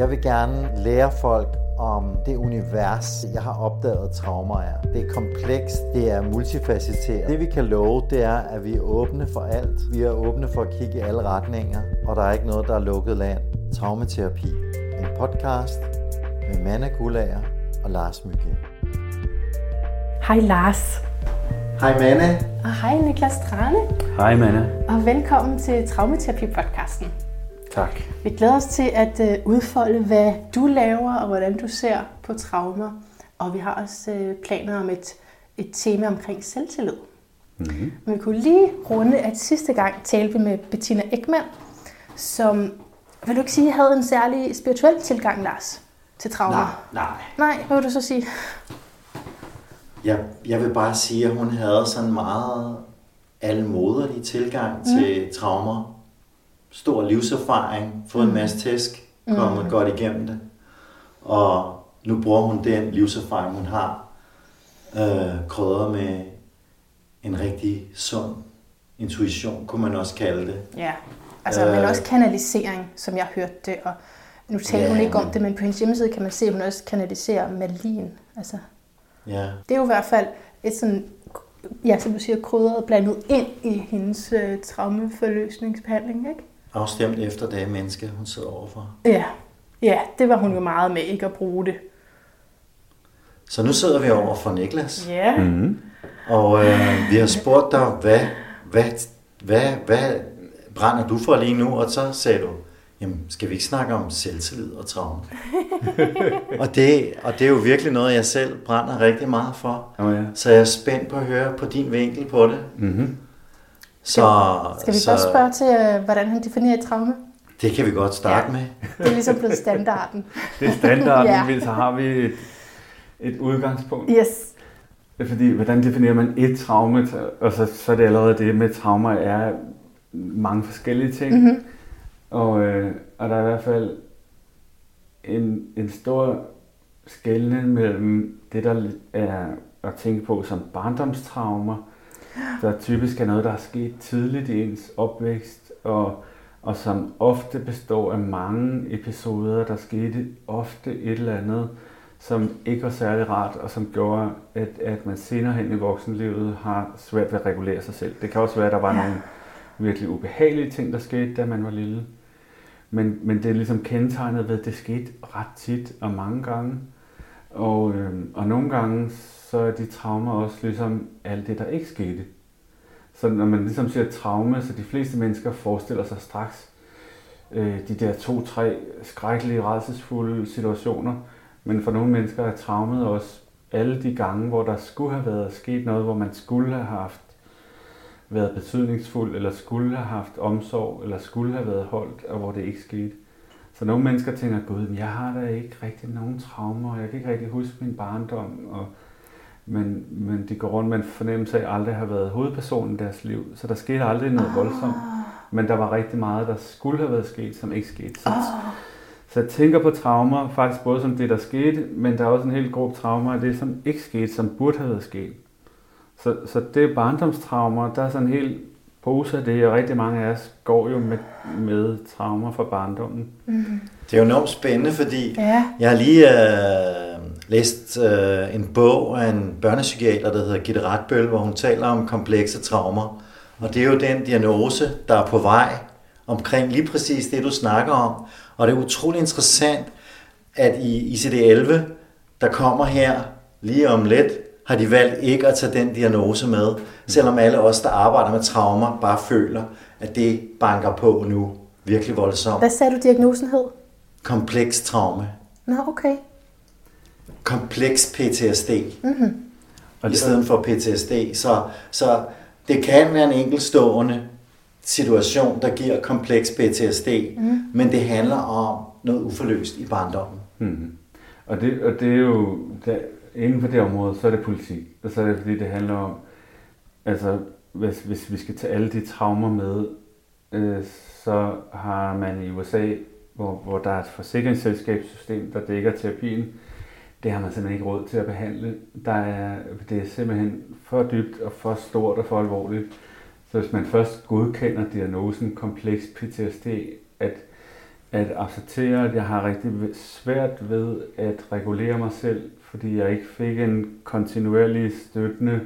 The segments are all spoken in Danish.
Jeg vil gerne lære folk om det univers, jeg har opdaget traumer er. Det er komplekst, det er multifacetteret. Det vi kan love, det er, at vi er åbne for alt. Vi er åbne for at kigge i alle retninger, og der er ikke noget, der er lukket land. Traumaterapi. En podcast med Manna Gulager og Lars Mygge. Hej Lars. Hej Manna. Og hej Niklas Trane. Hej Manna. Og velkommen til Traumaterapi-podcasten. Tak. Vi glæder os til at øh, udfolde, hvad du laver og hvordan du ser på traumer. Og vi har også øh, planer om et, et tema omkring selvtillid. Mm-hmm. Men vi kunne lige runde, at sidste gang talte vi med Bettina Ekman, som, vil du ikke sige, havde en særlig spirituel tilgang, Lars, til traumer? Nej, Nej, hvad vil du så sige? Jeg, jeg vil bare sige, at hun havde sådan en meget almoderlig tilgang mm. til traumer. Stor livserfaring, fået en masse tæsk, kommet mm. godt igennem det. Og nu bruger hun den livserfaring, hun har, øh, krydret med en rigtig sund intuition, kunne man også kalde det. Ja, altså, øh, men også kanalisering, som jeg hørte det. Og nu taler Ja, hun ikke om men- det, men på hendes hjemmeside kan man se, at hun også kanaliserer malin. Altså, Ja, det er jo i hvert fald et sådan, ja, som du siger, krydret blandet ind i hendes øh, traumeforløsningsbehandling, ikke? Afstemt efter det menneske, hun sidder overfor. Ja. ja, det var hun jo meget med, ikke at bruge det. Så nu sidder vi over for Niklas, Ja, Mm. og øh, vi har spurgt dig, hvad, hvad, hvad, hvad brænder du for lige nu? Og så sagde du, jamen skal vi ikke snakke om selvtillid og traume? og, det, og det er jo virkelig noget, jeg selv brænder rigtig meget for. Oh, ja. Så jeg er spændt på at høre på din vinkel på det. Mm-hmm. Så, skal vi så først spørge til, øh, hvordan han definerer et traume? Det kan vi godt starte Ja. med. Det er ligesom blevet standarden. Det er standarden, Ja. så har vi et, et udgangspunkt. Yes. Det er fordi, hvordan definerer man et traume, og så, så er det allerede det med traumer er mange forskellige ting. Mm-hmm. Og, øh, og der er i hvert fald en, en stor skelne mellem det, der er at tænke på som barndomstraumer, der typisk er noget, der er sket tidligt i ens opvækst, og, og som ofte består af mange episoder, der skete ofte et eller andet, som ikke var særlig rart, og som gjorde, at, at man senere hen i voksenlivet har svært ved at regulere sig selv. Det kan også være, at der var Ja. nogle virkelig ubehagelige ting, der skete, da man var lille. Men, men det er ligesom kendetegnet ved, at det skete ret tit og mange gange. Og, øh, og nogle gange, så er de traumer også ligesom alt det, der ikke skete. Så når man ligesom siger traume, så de fleste mennesker forestiller sig straks øh, de der to-tre skrækkelige, rædselsfulde situationer. Men for nogle mennesker er traumet også alle de gange, hvor der skulle have været sket noget, hvor man skulle have haft været betydningsfuld, eller skulle have haft omsorg, eller skulle have været holdt, og hvor det ikke skete. Så nogle mennesker tænker, gud, jeg har da ikke rigtig nogen traumer, og jeg kan ikke rigtig huske min barndom, og, men, men de går rundt med en fornemmelse af at aldrig have været hovedpersonen i deres liv, så der skete aldrig noget voldsomt. Men der var rigtig meget, der skulle have været sket, som ikke skete. Så, Oh. så jeg tænker på traumer, faktisk både som det, der skete, men der er også en helt gruppe traumer af det, som ikke skete, som burde have været sket. Så, så det er barndomstraumer, der er sådan en hel pose af det, og rigtig mange af os går jo med, med traumer fra barndommen. Mm. Det er jo enormt spændende, fordi Ja. Jeg har lige øh, læst øh, en bog af en børnepsykiater, der hedder Gitte Retbøl, hvor hun taler om komplekse traumer. Og det er jo den diagnose, der er på vej omkring lige præcis det, du snakker om. Og det er utrolig interessant, at i ICD-11, der kommer her lige om lidt, har de valgt ikke at tage den diagnose med, selvom alle os, der arbejder med traumer, bare føler, at det banker på nu virkelig voldsomt. Hvad sagde du, diagnosen hed? Kompleks traume. Nå, okay. Kompleks PTSD Og i det, stedet for PTSD. Så, så det kan være en enkeltstående situation, der giver kompleks PTSD, mm. men det handler om noget uforløst i barndommen. mm, og, det, og det er jo, der, inden for det område, så er det politik. Og så er det fordi, det handler om, altså hvis, hvis vi skal tage alle de traumer med, øh, så har man i USA, hvor, hvor der er et forsikringsselskabssystem, der dækker terapien, det har man simpelthen ikke råd til at behandle. Der er, det er simpelthen for dybt og for stort og for alvorligt. Så hvis man først godkender diagnosen kompleks PTSD, at at acceptere, at jeg har rigtig svært ved at regulere mig selv, fordi jeg ikke fik en kontinuerlig støttende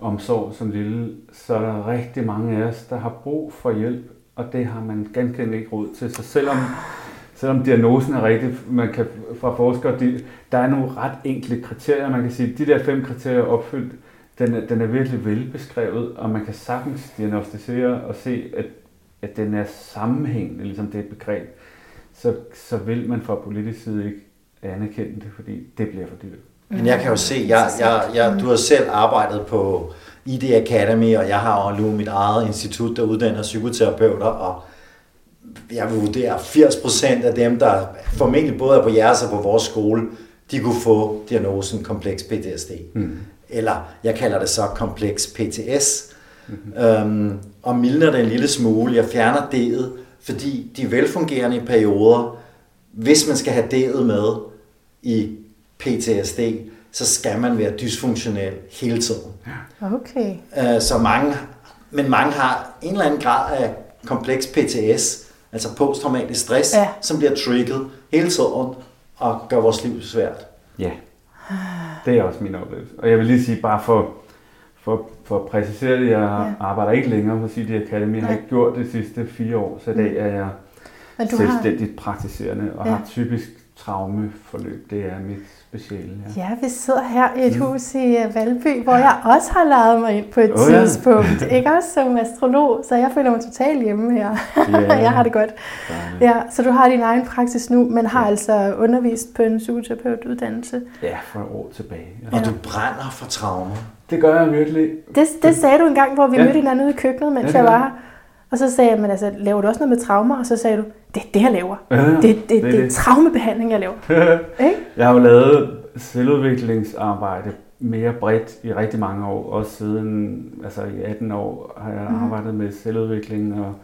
omsorg som lille, så er der rigtig mange af os, der har brug for hjælp, og det har man ganske ikke råd til. Så selvom, selvom diagnosen er rigtig, man kan fra forskere, de, der er nogle ret enkle kriterier, man kan sige, de der fem kriterier er opfyldt, den er, den er virkelig velbeskrevet, og man kan sagtens diagnostisere og se, at, at den er sammenhængende, ligesom det er et begreb, så, så vil man fra politisk side ikke anerkende det, fordi det bliver for dyrt. Men jeg kan jo se, jeg, jeg, jeg, du har selv arbejdet på ID Academy, og jeg har jo nu mit eget institut, der uddanner psykoterapeuter, og jeg vil vurdere, 80% af dem, der formentlig både er på jeres og på vores skole, de kunne få diagnosen kompleks PTSD. Mm. Eller jeg kalder det så kompleks PTS. Mm-hmm. Øhm, og mildner det en lille smule. Jeg fjerner D'et, fordi de er velfungerende perioder. Hvis man skal have D'et med i PTSD, så skal man være dysfunktionel hele tiden. Okay. Øh, så mange, men mange har en eller anden grad af kompleks PTS, altså posttraumatisk stress, Ja. som bliver trigget hele tiden og gør vores liv svært. Ja, det er også min oplevelse. Og jeg vil lige sige, bare for, for, for at præcisere det, jeg Ja. arbejder ikke længere på CD Academy. Jeg har ikke gjort det de sidste fire år, så i dag er jeg Men du har, selvstændigt praktiserende og Ja. har typisk traumeforløb. Det er mit speciale. Ja. Ja, vi sidder her i et hus i øh, Valby, hvor jeg også har lejet mig ind på et Åh, ja. tidspunkt. Ikke også som astrolog, så jeg føler mig totalt hjemme her. Ja. jeg har det godt. Dejligt. Ja, så du har din egen praksis nu, men har Ja. altså undervist på en psykoterapeutuddannelse. Ja, for et år tilbage. Ja. Og du brænder for traumer. Det gør jeg virkelig. Det, det sagde du en gang, hvor vi Ja. mødte hinanden ude i køkkenet, mens Ja, jeg var her. Og så sagde jeg, men altså, laver du også noget med traumer? Og så sagde du, det er det, jeg laver. Ja, Det, det, det, er det er traumebehandling, jeg laver. Ikke? Jeg har jo lavet selvudviklingsarbejde mere bredt i rigtig mange år. Også siden, altså i 18 år har jeg Mhm. arbejdet med selvudvikling og,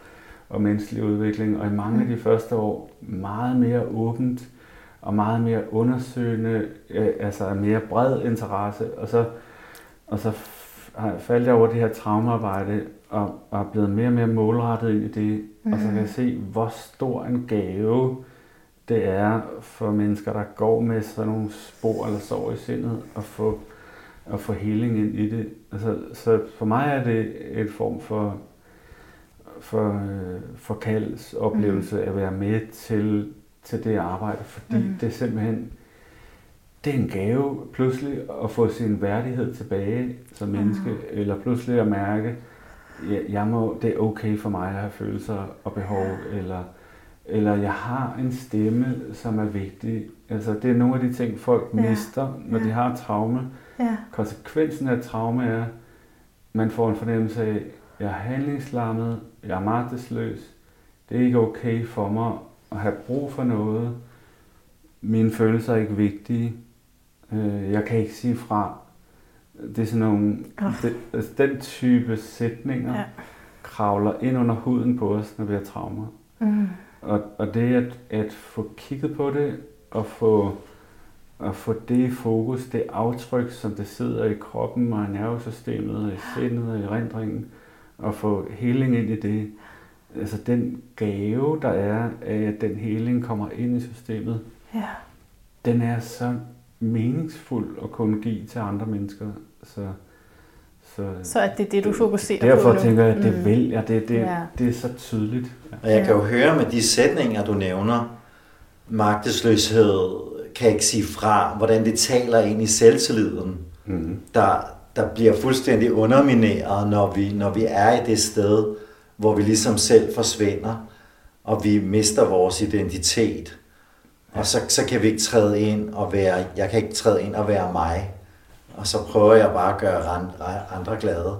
og menneskelig udvikling. Og i mange af de første år meget mere åbent og meget mere undersøgende, øh, altså mere bred interesse. Og så, og så faldt jeg over det her traumearbejde og, og er blevet mere og mere målrettet ind i det. Mm. Og så kan jeg se, hvor stor en gave det er for mennesker, der går med sådan nogle spor eller sår i sindet, at få, at få healing ind i det. Altså, så for mig er det et form for, for, øh, for kalds oplevelse mm. at være med til, til det arbejde, fordi mm. det er simpelthen det er en gave pludselig at få sin værdighed tilbage som menneske, mm. eller pludselig at mærke, jeg, jeg må, det er okay for mig at have følelser og behov, eller eller jeg har en stemme, som er vigtig. Altså, det er nogle af de ting, folk Ja. mister, når ja. de har traume. Ja. Konsekvensen af traume er, man får en fornemmelse af, jeg er handlingslammet, jeg er magtesløs, det er ikke okay for mig at have brug for noget, mine følelser er ikke vigtige, øh, jeg kan ikke sige fra. Det er sådan nogle, Ah. det, altså, den type sætninger Ja. ja. kravler ind under huden på os, når vi har traumer. Mm. Og, og det at, at få kigget på det, og få, at få det i fokus, det aftryk, som det sidder i kroppen og i nervesystemet og i sindet og i rendringen, og få healing ind i det. Altså den gave, der er af, at den healing kommer ind i systemet, Ja. den er så meningsfuld at kunne give til andre mennesker. Så, så, Så er det det, du fokuserer på derfor tænker jeg, at det Mm. vil jeg. Det, det, Ja. det er så tydeligt. Og jeg kan jo høre med de sætninger, du nævner, magtesløshed, kan ikke sige fra, hvordan det taler ind i selvtilliden, Mm-hmm. der, der bliver fuldstændig undermineret, når vi, når vi er i det sted, hvor vi ligesom selv forsvinder, og vi mister vores identitet. Og så, så kan vi ikke træde ind og være, jeg kan ikke træde ind og være mig. Og så prøver jeg bare at gøre andre glade.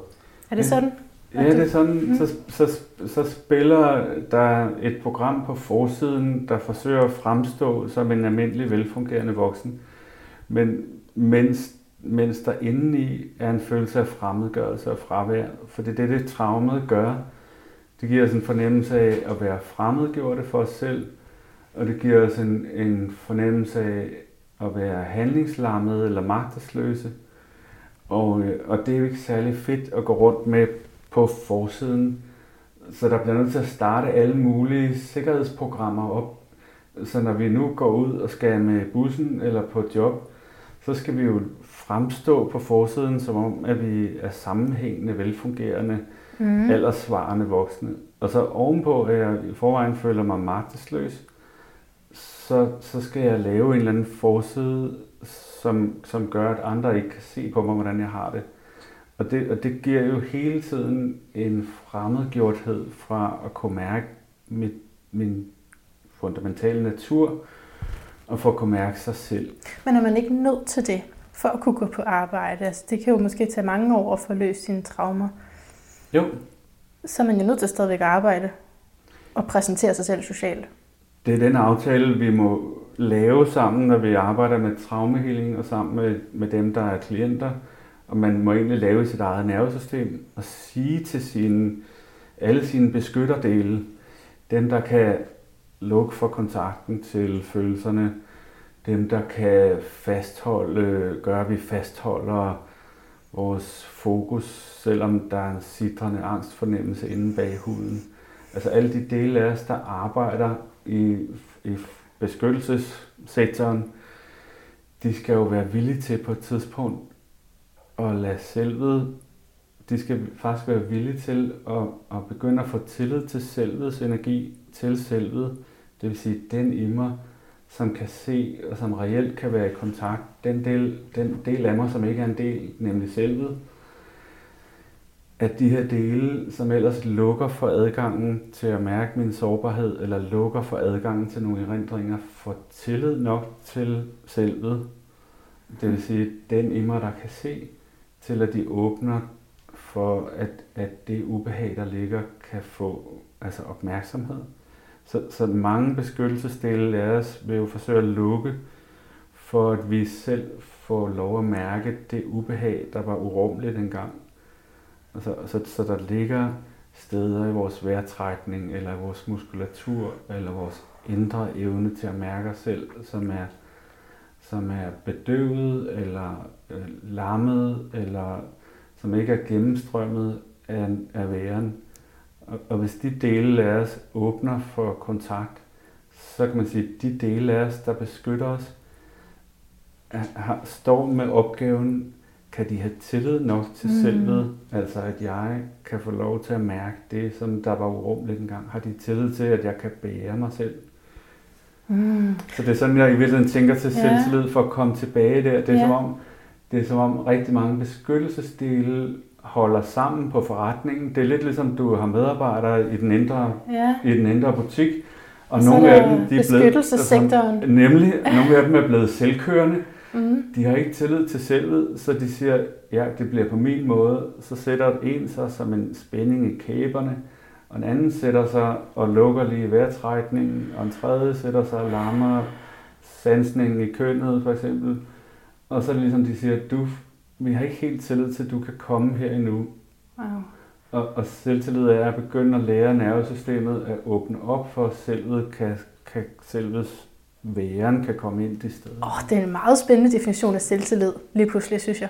Er det sådan? Ja, det er sådan, mm. så, så, så spiller der et program på forsiden, der forsøger at fremstå som en almindelig, velfungerende voksen. Men mens, mens der indeni er en følelse af fremmedgørelse og fravær, for det er det, det traumet gør. Det giver os en fornemmelse af at være fremmedgjorte for os selv, og det giver os en, en fornemmelse af at være handlingslammet eller magtesløse. Og, øh, og det er jo ikke særlig fedt at gå rundt med på forsiden. så der bliver nødt til at starte alle mulige sikkerhedsprogrammer op. Så når vi nu går ud og skal med bussen eller på job, så skal vi jo fremstå på forsiden, som om at vi er sammenhængende, velfungerende, mm. aldersvarende voksne. Og så ovenpå, at jeg i forvejen føler mig magtesløs, så, så skal jeg lave en eller anden forside, som, som gør, at andre ikke kan se på mig, hvordan jeg har det. Og det, og det giver jo hele tiden en fremmedgjorthed fra at kunne mærke mit, min fundamentale natur, og for at kunne mærke sig selv. Men er man ikke nødt til det, for at kunne gå på arbejde? Altså, det kan jo måske tage mange år at få løst sine traumer. Jo. Så er man jo nødt til stadigvæk at arbejde og præsentere sig selv socialt. Det er den aftale, vi må lave sammen, når vi arbejder med traumehealing og sammen med, med dem, der er klienter. Og man må egentlig lave sit eget nervesystem og sige til sine, alle sine beskytterdele, dem der kan lukke for kontakten til følelserne, dem der kan fastholde, gøre at vi fastholder vores fokus, selvom der er en sidrende angstfornemmelse inde bag huden. Altså alle de dele af os, der arbejder i, i beskyttelsessektoren, de skal jo være villige til på et tidspunkt at lade selvet, de skal faktisk være villige til at, at begynde at få tillid til selvets energi, til selvet, det vil sige den i mig, som kan se og som reelt kan være i kontakt, den del, den del af mig, som ikke er en del, nemlig selvet, at de her dele, som ellers lukker for adgangen til at mærke min sårbarhed, eller lukker for adgangen til nogle erindringer, får tillid nok til selvet. Det vil sige, den i mig, der kan se, til at de åbner for, at, at det ubehag, der ligger, kan få altså opmærksomhed. Så, så mange beskyttelsesdele af os vil jo forsøge at lukke, for at vi selv får lov at mærke det ubehag, der var urummeligt engang. Altså, så, så der ligger steder i vores vejrtrækning, eller i vores muskulatur, eller vores indre evne til at mærke os selv, som er, som er bedøvet, eller øh, lammet, eller som ikke er gennemstrømmet af, af væren. Og, og hvis de dele af os åbner for kontakt, så kan man sige, at de dele af os, der beskytter os, er, har, står med opgaven kan de have tillid nok til mm. selvet, altså at jeg kan få lov til at mærke det, som der var urummeligt engang. Har de tillid til, at jeg kan bære mig selv? Mm. Så det er sådan, jeg i virkeligheden tænker til ja. selvtillid for at komme tilbage der. Det er, ja. som om, det er som om rigtig mange beskyttelsesdele holder sammen på forretningen. Det er lidt ligesom, du har medarbejdere i den indre, ja. i den indre butik, og så nogle af dem de er blevet, altså, nemlig, nogle af dem er blevet selvkørende, Mm. De har ikke tillid til selvet, så de siger, ja, det bliver på min måde. Så sætter en sig som en spænding i kæberne, og en anden sætter sig og lukker lige vejrtrækningen, og en tredje sætter sig og lammer sansningen i kønnet for eksempel. Og så er det ligesom, de siger, du, vi har ikke helt tillid til, at du kan komme her endnu. Wow. Og, og selvtillid er at begynde at lære nervesystemet at åbne op for, at selvet kan, kan selvets væren kan komme ind det sted. Åh, oh, det er en meget spændende definition af selvtillid, lige pludselig, synes jeg.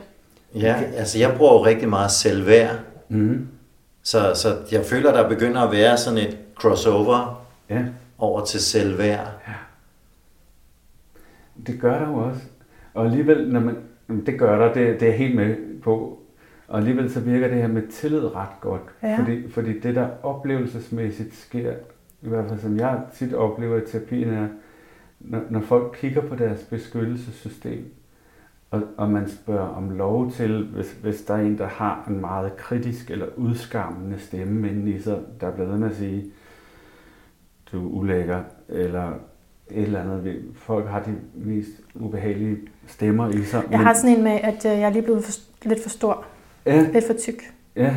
Ja, altså jeg bruger jo rigtig meget selvværd. Mm. Så, så jeg føler, der begynder at være sådan et crossover ja. over til selvværd. Ja. Det gør der jo også. Og alligevel, når man, det gør der, det, det er helt med på. Og alligevel så virker det her med tillid ret godt. Ja. Fordi, fordi det, der oplevelsesmæssigt sker, i hvert fald som jeg tit oplever i terapien, er, når, når folk kigger på deres beskyttelsessystem, og, og man spørger om lov til, hvis, hvis der er en, der har en meget kritisk eller udskammende stemme inde i sig, der er blevet med at sige, du er ulækker, eller et eller andet. Folk har de mest ubehagelige stemmer i sig. Jeg men... har sådan en med, at øh, jeg er lige blevet for, lidt for stor. Ja. Lidt for tyk. Ja.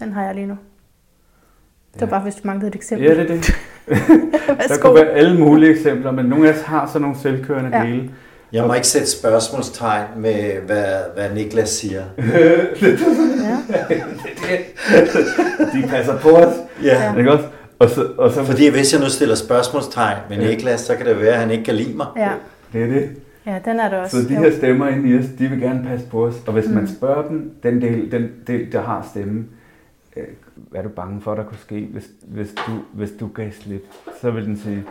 Den har jeg lige nu. Det var ja. bare, hvis du manglede et eksempel. Ja, det er det. der kunne være alle mulige eksempler, men nogle af os har sådan nogle selvkørende ja. dele. Jeg må ikke sætte spørgsmålstegn med, hvad, hvad Niklas siger. ja. De passer på os. Ja. Ikke også? Og så, og så, Fordi hvis jeg nu stiller spørgsmålstegn med ja. Niklas, så kan det være, at han ikke kan lide mig. Ja. Det er det. Ja, den er det også. Så de her stemmer inde i os, de vil gerne passe på os. Og hvis mm. man spørger dem, den del, den del der har stemme, øh, hvad er du bange for, der kunne ske, hvis, hvis, du, hvis du gav slip? Så vil den sige,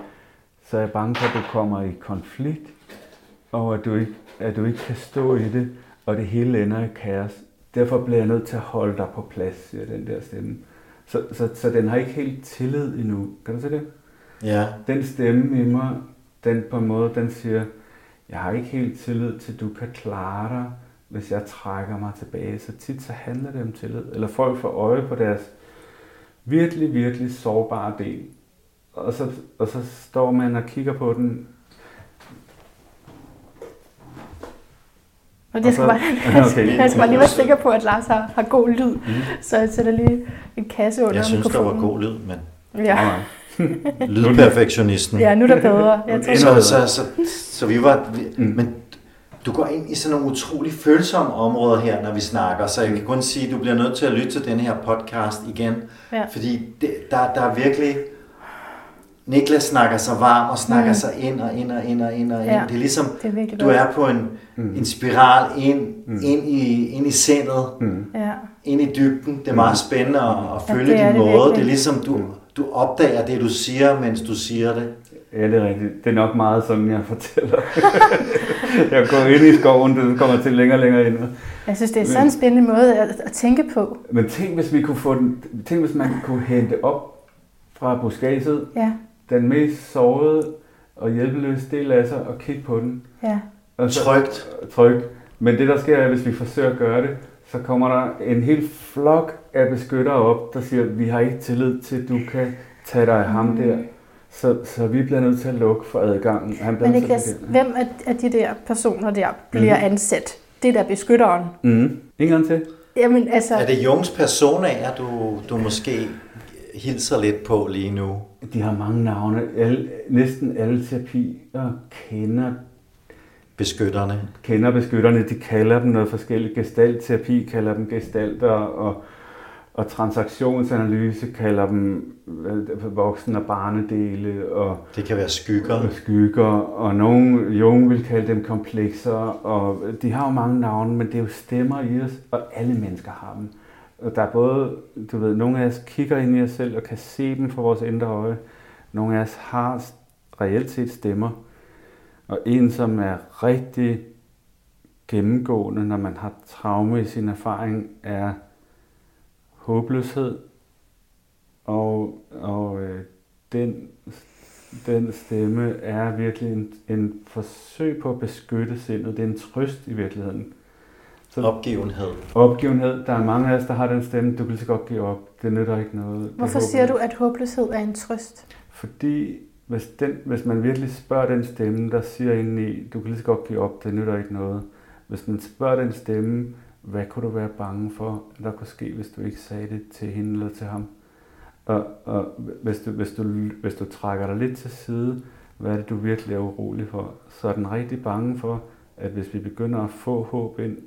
så er jeg bange for, at du kommer i konflikt, og at du ikke, at du ikke kan stå i det, og det hele ender i kaos. Derfor bliver jeg nødt til at holde dig på plads, siger den der stemme. Så, så, så den har ikke helt tillid endnu. Kan du se det? Ja. Den stemme i mig, den på en måde, den siger, jeg har ikke helt tillid til, at du kan klare dig, hvis jeg trækker mig tilbage. Så tit så handler det om tillid. Eller folk får øje på deres virkelig, virkelig sårbare del. Og så, og så står man og kigger på den. Og det skal Og bare, så- okay. jeg skal bare lige være sikker på, at Lars har, har god lyd. Mm. Så jeg sætter lige en kasse under Jeg synes, der var god lyd, men Ja. lydperfektionisten. ja, nu er der bedre. Jeg tror, Endnu Så, så, så, så vi var... Vi, Mm. Men du går ind i sådan nogle utrolig følsomme områder her, når vi snakker, så jeg kan kun sige, at du bliver nødt til at lytte til den her podcast igen. Ja. Fordi det, der, der er virkelig... Niklas snakker sig varm og snakker Mm. sig ind og ind og ind og ind og ind. Ja. Det er ligesom, det er du er på en, Mm. en spiral ind, Mm. ind, i, ind i sindet, Mm. Ja. ind i dybden. Det er meget spændende at, at Ja, følge det er din det måde. virkelig. Det er ligesom, du, Mm. du opdager det, du siger, mens du siger det. Ja, det er rigtigt. Det er nok meget sådan, jeg fortæller. jeg går ind i skoven, det kommer til længere og længere ind. Jeg synes, det er sådan en spændende måde at, at tænke på. Men tænk, hvis vi kunne få den, tænk, hvis man kunne hente op fra buskadset, Ja, den mest sårede og hjælpeløse del af sig, og kigge på den. ja. Og så, Trygt. Trygt. Men det, der sker, er, hvis vi forsøger at gøre det, så kommer der en hel flok af beskyttere op, der siger, vi har ikke tillid til, at du kan tage dig af ham der. Så, så vi bliver nødt til at lukke for adgangen. Han bliver Men nødt til Niklas, hvem af, af de der personer der bliver Mhm. ansat? Det der beskytteren. Mhm. En gang til. Jamen altså, Er det Jungs personager, du, du måske hilser lidt på lige nu? De har mange navne. Alle, næsten alle terapier kender, Beskytterne. kender beskytterne. De kalder dem noget forskelligt. Gestaltterapi kalder dem gestalter, og, og transaktionsanalyse kalder dem voksen- og barnedele, og Det kan være skygger. og skygger, og nogen, Jung vil kalde dem komplekser, og de har jo mange navne, men det er jo stemmer i os, og alle mennesker har dem. Og der er både, du ved, nogle af os kigger ind i os selv og kan se dem for vores indre øje. Nogle af os har reelt set stemmer. Og en, som er rigtig gennemgående, når man har traume i sin erfaring, er håbløshed. Og, og øh, den den stemme er virkelig en, en forsøg på at beskytte sindet. Det er en trøst i virkeligheden. Så Opgivenhed. opgivenhed, der er mange af os, der har den stemme, du kan lige så godt give op. Det nytter ikke noget. Hvorfor siger du, at håbløshed er en trøst? Fordi hvis, den, hvis man virkelig spørger den stemme, der siger indeni, du kan lige så godt give op, det nytter ikke noget. Hvis man spørger den stemme, hvad kunne du være bange for, der kunne ske, hvis du ikke sagde det til hende eller til ham? Og, og hvis, du, hvis, du, hvis du trækker dig lidt til side, hvad er det, du virkelig er urolig for? Så er den rigtig bange for, at hvis vi begynder at få håb ind,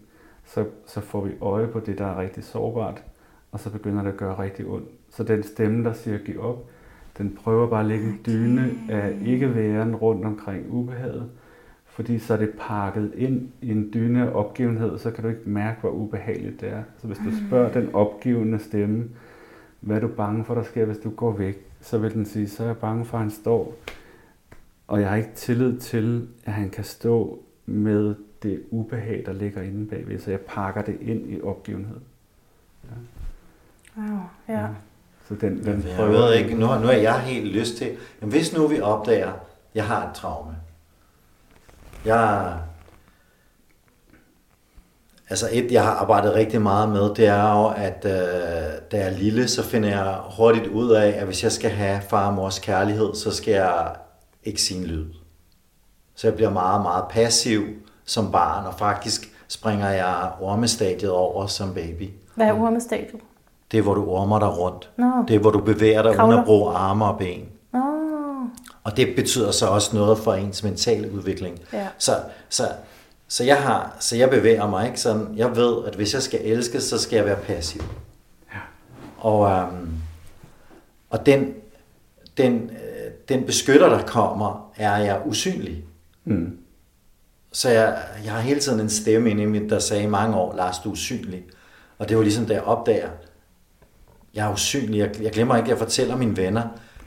så, så får vi øje på det, der er rigtig sårbart, og så begynder det at gøre rigtig ondt. Så den stemme, der siger giv op, den prøver bare at lægge en dyne af ikke-væren rundt omkring ubehaget, fordi så er det pakket ind i en dyne opgivenhed, så kan du ikke mærke, hvor ubehageligt det er. Så hvis du spørger den opgivende stemme, hvad er du bange for, der sker, hvis du går væk, så vil den sige, så er jeg bange for, at han står, og jeg har ikke tillid til, at han kan stå med det ubehag, der ligger inde bagved, så jeg pakker det ind i opgivenhed. Wow, ja. Så den, den Jeg ved ikke, nu, nu er jeg helt lyst til... Jamen, hvis nu vi opdager, at jeg har et traume. Jeg... Altså et, jeg har arbejdet rigtig meget med, det er jo, at øh, da jeg er lille, så finder jeg hurtigt ud af, at hvis jeg skal have far og mors kærlighed, så skal jeg ikke sige en lyd. Så jeg bliver meget, meget passiv som barn, og faktisk springer jeg ormestadiet over som baby. Hvad er ormestadiet? Det er, hvor du ormer dig rundt. Nå. Det er, hvor du bevæger dig uden Kravler. at bruge arme og ben. Og det betyder så også noget for ens mentale udvikling. Ja. Så, så, så, jeg har, så jeg bevæger mig ikke sådan. Jeg ved, at hvis jeg skal elske, så skal jeg være passiv. Ja. Og, øhm, og den, den, øh, den beskytter, der kommer, er jeg usynlig. Mm. Så jeg, jeg har hele tiden en stemme inde i mit, der sagde i mange år, Lars, du er usynlig. Og det var ligesom, da jeg opdager, jeg er usynlig. Jeg, jeg glemmer ikke, at jeg fortæller mine venner,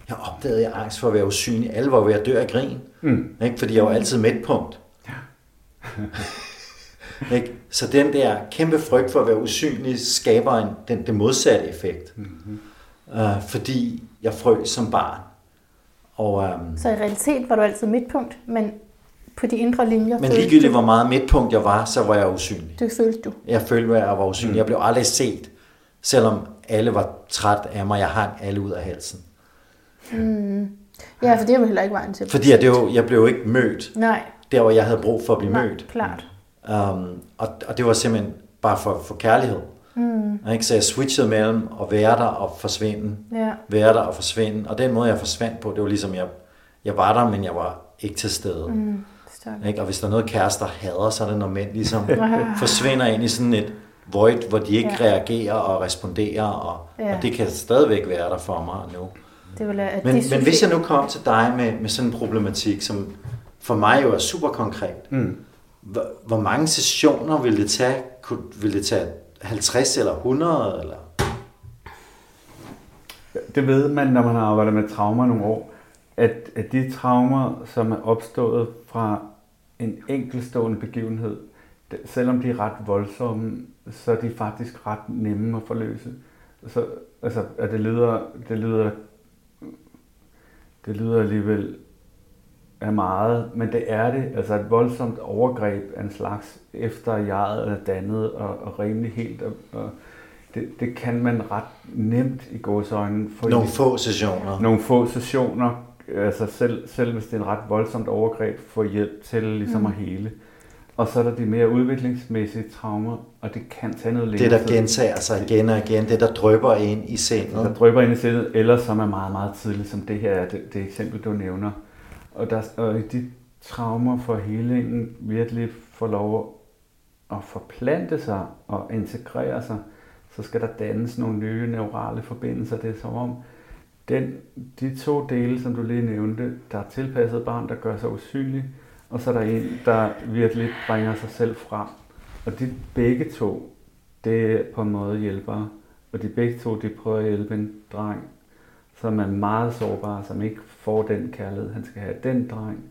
jeg opdagede, at jeg angst for at være usynlig. Alle var ved at dø af grin. Mm. Ikke? Fordi jeg var altid midtpunkt. Ja. ikke? Så den der kæmpe frygt for at være usynlig skaber en, den, den modsatte effekt. Mm-hmm. Uh, fordi jeg frøs som barn. Og, um, så i realitet var du altid midtpunkt, men på de indre linjer... Men ligegyldigt hvor meget midtpunkt jeg var, så var jeg usynlig. Det følte du? Jeg følte, at jeg var usynlig. Mm. Jeg blev aldrig set, selvom alle var træt af mig. Jeg hang alle ud af halsen. Mm. Ja, for det var heller ikke vejen til. Fordi jeg, det var, jeg blev ikke mødt. Nej. Der, hvor jeg havde brug for at blive Nej, mødt. klart. Um, og, og det var simpelthen bare for, for kærlighed. Mm. Ikke? Så jeg switchede mellem at være der og forsvinde. Ja. Være der og forsvinde. Og den måde, jeg forsvandt på, det var ligesom, jeg, jeg var der, men jeg var ikke til stede. Mm. Ikke? Og hvis der er noget kærester hader, så er det når mænd ligesom forsvinder ind i sådan et void, hvor de ikke ja. reagerer og responderer, og, ja. og det kan stadigvæk være der for mig nu. Det vil, at men, men hvis jeg nu kom til dig med, med sådan en problematik, som for mig jo er super konkret, mm. hvor, hvor mange sessioner vil det tage? Kunne, vil det tage 50 eller 100? Eller? Det ved man, når man har arbejdet med traumer nogle år, at, at de traumer, som er opstået fra en enkeltstående begivenhed, selvom de er ret voldsomme, så er de faktisk ret nemme at forløse. Så, altså, at det lyder, det lyder det lyder alligevel af meget, men det er det. Altså et voldsomt overgreb af en slags, efter jeget er dannet og, og rimelig helt. Og, og det, det kan man ret nemt i gåsøjne. få Nogle få sessioner. Nogle få sessioner. Altså selv, selv hvis det er en ret voldsomt overgreb, få hjælp til ligesom mm. at hele. Og så er der de mere udviklingsmæssige traumer, og det kan tage noget længere Det, der gentager sig igen og igen, det, der drøber ind i sindet. Der drøber ind i sindet, eller som er meget, meget tidligt, som det her er det, det eksempel, du nævner. Og, der, og de traumer for helingen virkelig får lov at forplante sig og integrere sig, så skal der dannes nogle nye neurale forbindelser. Det er som om, den, de to dele, som du lige nævnte, der er tilpasset barn, der gør sig usynlig, og så er der en, der virkelig bringer sig selv frem. Og de begge to, det er på en måde hjælpere. Og de begge to, de prøver at hjælpe en dreng, som er meget sårbar, som ikke får den kærlighed, han skal have. Den dreng,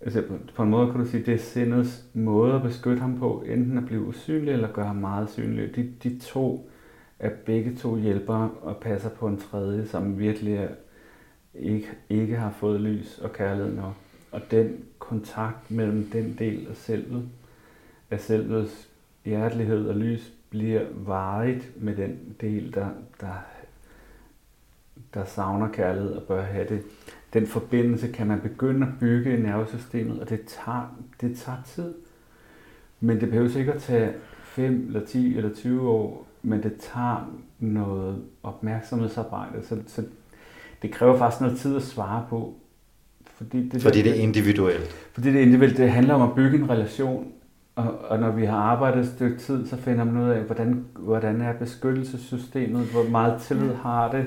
altså på en måde kan du sige, det er sindets måde at beskytte ham på, enten at blive usynlig eller gøre ham meget synlig. De, de to er begge to hjælpere og passer på en tredje, som virkelig er, ikke, ikke har fået lys og kærlighed nok. Og den kontakt mellem den del af selvet, af selvets hjertelighed og lys, bliver varigt med den del, der, der, der savner kærlighed og bør have det. Den forbindelse kan man begynde at bygge i nervesystemet, og det tager, det tager tid. Men det behøver sikkert at tage 5 eller 10 eller 20 år, men det tager noget opmærksomhedsarbejde, så, så det kræver faktisk noget tid at svare på, fordi det, fordi det er individuelt. Fordi det er individuelt. Det handler om at bygge en relation. Og, og når vi har arbejdet et stykke tid, så finder man ud af, hvordan, hvordan er beskyttelsessystemet, hvor meget tillid har det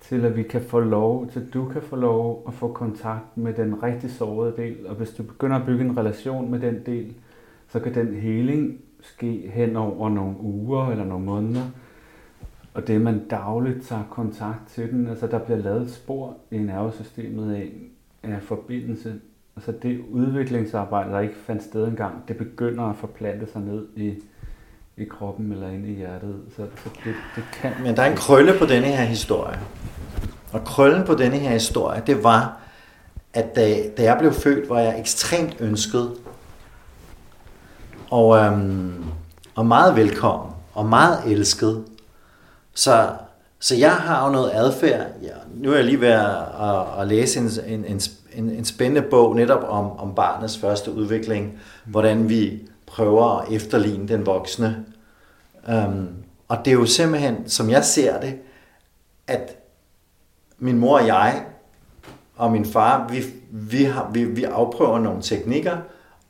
til, at vi kan få lov, til du kan få lov at få kontakt med den rigtig sårede del. Og hvis du begynder at bygge en relation med den del, så kan den heling ske hen over nogle uger eller nogle måneder. Og det, man dagligt tager kontakt til den, altså der bliver lavet spor i nervesystemet af, af forbindelse. Altså det udviklingsarbejde, der ikke fandt sted engang, det begynder at forplante sig ned i, i kroppen eller ind i hjertet. Så, så det, det kan... Men der er en krølle på denne her historie. Og krøllen på denne her historie, det var, at da, da jeg blev født, var jeg ekstremt ønsket. Og, øhm, og meget velkommen. Og meget elsket. Så så jeg har jo noget adfærd. Nu er jeg lige ved at, at, at læse en, en, en, en spændende bog netop om, om barnets første udvikling, hvordan vi prøver at efterligne den voksne. Um, og det er jo simpelthen, som jeg ser det, at min mor og jeg og min far, vi, vi, har, vi, vi afprøver nogle teknikker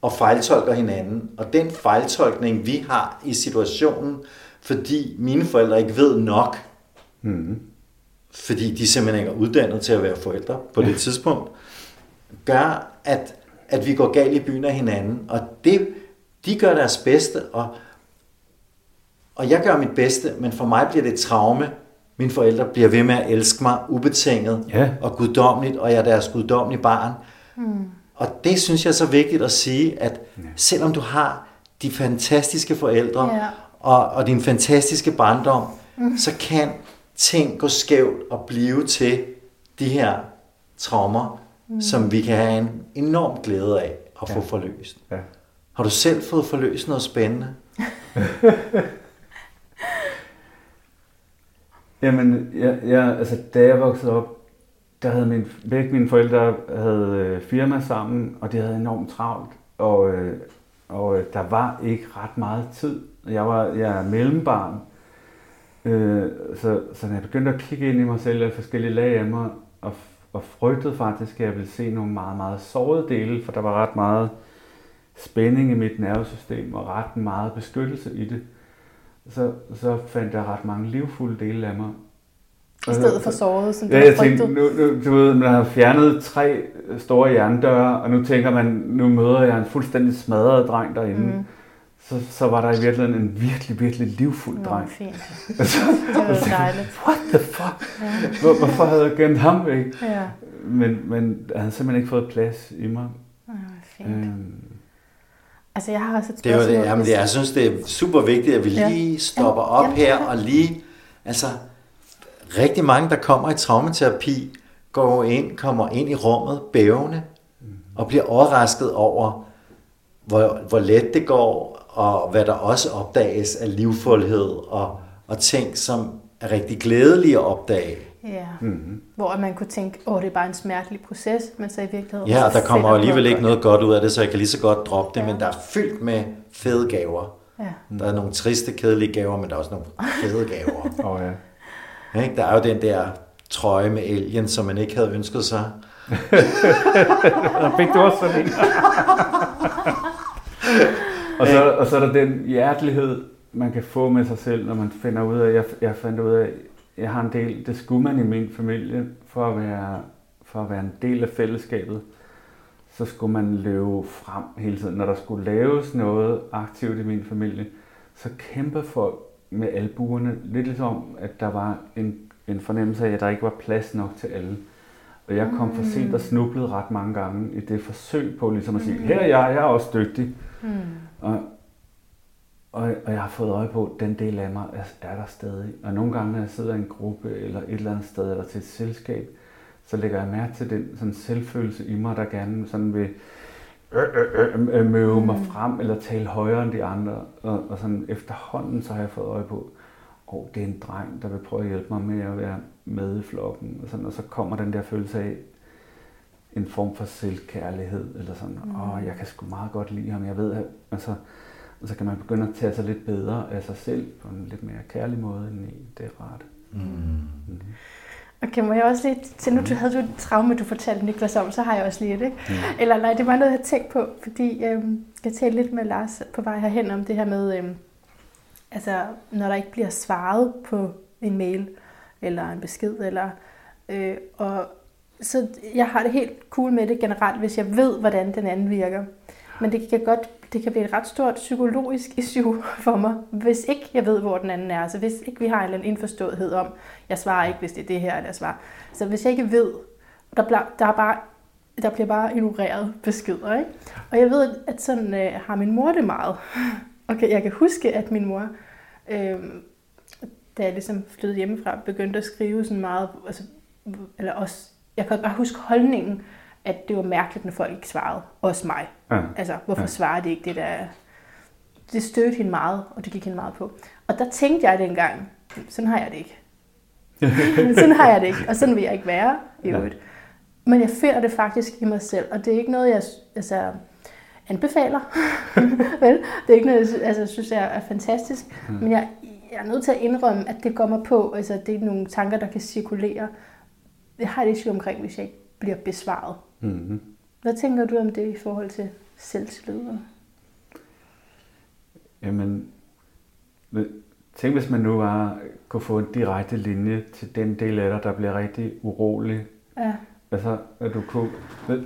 og fejltolker hinanden. Og den fejltolkning, vi har i situationen, fordi mine forældre ikke ved nok, mm. Fordi de simpelthen ikke er uddannet til at være forældre på det tidspunkt, gør, at, at vi går galt i byen af hinanden. Og det, de gør deres bedste, og, og jeg gør mit bedste, men for mig bliver det et traume, mine forældre bliver ved med at elske mig ubetinget Ja. og guddommeligt, og jeg er deres guddommelige barn. Mm. Og det synes jeg er så vigtigt at sige, at selvom du har de fantastiske forældre Ja. og, og din fantastiske barndom, mm. så kan ting gå skævt og blive til de her traumer, mm. som vi kan have en enorm glæde af at få forløst. Ja. Har du selv fået forløst noget spændende? Jamen, jeg, jeg, altså, da jeg voksede op, der havde min, begge mine forældre havde øh, firma sammen, og de havde enormt travlt. Og, øh, og øh, der var ikke ret meget tid. Jeg var jeg er mellembarn, øh, så, så når jeg begyndte at kigge ind i mig selv og forskellige lag af mig, og, og frygtede faktisk, at jeg ville se nogle meget, meget sårede dele, for der var ret meget spænding i mit nervesystem, og ret meget beskyttelse i det, så, så fandt jeg ret mange livfulde dele af mig. I stedet for såret, som du Ja, jeg frygtet. tænkte, nu, nu, du ved, man har fjernet tre store jerndøre, og nu tænker man, nu møder jeg en fuldstændig smadret dreng derinde. Mm. Så, så var der i virkeligheden en virkelig, virkelig livfuld Nå, dreng. fint. Så, Det var dejligt. what the fuck? Hvor, hvorfor havde jeg gemt ham væk? Ja, Men, men han havde simpelthen ikke fået plads i mig. ja fint. Øhm, Altså, jeg har også et spørgsmål. det, jamen, det, jeg synes, det er super vigtigt, at vi Ja. lige stopper Ja, op jamen, her ja. og lige, altså, rigtig mange, der kommer i traumaterapi, går ind, kommer ind i rummet bævende og bliver overrasket over, hvor, hvor let det går, og hvad der også opdages af livfuldhed og, og ting, som er rigtig glædelige at opdage. Ja, mm-hmm. hvor man kunne tænke, åh, det er bare en smertelig proces, men så i virkeligheden... Ja, og der kommer alligevel ikke noget godt ud af det, så jeg kan lige så godt droppe det, Ja. men der er fyldt med fede gaver. Ja, Der er nogle triste, kedelige gaver, men der er også nogle fede gaver. og ja. Ikke? Der er jo den der trøje med alien, som man ikke havde ønsket sig. Og fik du også sådan en? og, så, og så er der den hjertelighed, man kan få med sig selv, når man finder ud af, jeg, jeg fandt ud af, jeg har en del, det skulle man i min familie, for at være, for at være en del af fællesskabet, så skulle man løbe frem hele tiden. Når der skulle laves noget aktivt i min familie, så kæmper folk med albuerne, lidt ligesom, at der var en, en fornemmelse af, at der ikke var plads nok til alle. Og jeg kom for sent og snublede ret mange gange i det forsøg på ligesom at sige, her er jeg, jeg er også dygtig. mm. Og, og, og jeg har fået øje på, at den del af mig er, er der stadig. Og nogle gange, når jeg sidder i en gruppe eller et eller andet sted, eller til et selskab, så lægger jeg mærke til den sådan selvfølelse i mig, der gerne sådan vil øh, øh, øh, øh, møve mig frem, eller tale højere end de andre. Og, og sådan efterhånden, så har jeg fået øje på, åh, det er en dreng, der vil prøve at hjælpe mig med at være med i flokken. Og, sådan, og så kommer den der følelse af en form for selvkærlighed, eller sådan, åh, jeg kan sgu meget godt lide ham, jeg ved, at, altså, og så kan man begynde at tage sig lidt bedre af sig selv på en lidt mere kærlig måde end i. Det er rart. Okay, må jeg også lige til nu, du havde du et traume, du fortalte Niklas om, så har jeg også lige et, ikke? Mm. Eller nej, det var noget, jeg havde tænkt på, fordi øhm, jeg talte lidt med Lars på vej herhen om det her med, øhm, altså når der ikke bliver svaret på en mail, eller en besked, eller, øh, og så jeg har det helt cool med det generelt, hvis jeg ved, hvordan den anden virker. Men det kan godt det kan blive et ret stort psykologisk issue for mig, hvis ikke jeg ved, hvor den anden er. Altså hvis ikke vi har en eller anden indforståethed om, jeg svarer ikke, hvis det er det her, eller jeg svarer. Så hvis jeg ikke ved, der, bliver, der, er bare, der bliver bare ignoreret beskeder, ikke? Og jeg ved, at sådan øh, har min mor det meget. Okay, jeg kan huske, at min mor, øh, da jeg ligesom flyttede hjemmefra, begyndte at skrive sådan meget, altså, eller også, jeg kan bare huske holdningen, at det var mærkeligt, når folk ikke svarede. Også mig. Ja. Altså, hvorfor Ja. ja. svarer de ikke det der? Det stødte hende meget, og det gik hende meget på. Og der tænkte jeg dengang, sådan har jeg det ikke. sådan har jeg det ikke, og sådan vil jeg ikke være i Ja. øvrigt. Men jeg finder det faktisk i mig selv, og det er ikke noget, jeg altså, anbefaler. Vel? Det er ikke noget, jeg altså, synes jeg er fantastisk. Mm. Men jeg, jeg er nødt til at indrømme, at det går mig på. Altså, det er nogle tanker, der kan cirkulere. Jeg har et issue omkring, hvis jeg ikke bliver besvaret. Mm-hmm. Hvad tænker du om det i forhold til selvtillid? Jamen, men tænk hvis man nu var, kunne få en direkte linje til den del af dig, der bliver rigtig urolig. Ja. Altså, at du kunne,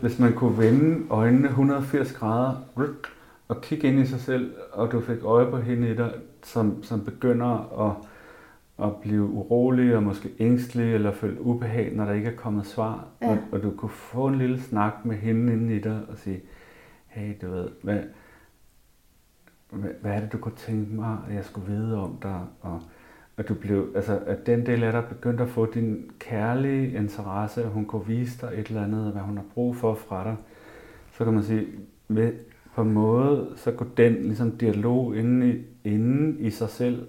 hvis man kunne vende øjnene 180 grader og kigge ind i sig selv, og du fik øje på hende i dig, som, som begynder at, at blive urolig og måske ængstelig eller føle ubehag, når der ikke er kommet svar. Ja. Og, og du kunne få en lille snak med hende inde i dig og sige, hey, du ved, hvad, hvad, hvad er det, du kunne tænke mig, at jeg skulle vide om dig? Og, at du blev, altså, at den del af dig begyndte at få din kærlige interesse, og hun kunne vise dig et eller andet, hvad hun har brug for fra dig. Så kan man sige, med, på en måde, så kunne den ligesom, dialog inde i, inde i sig selv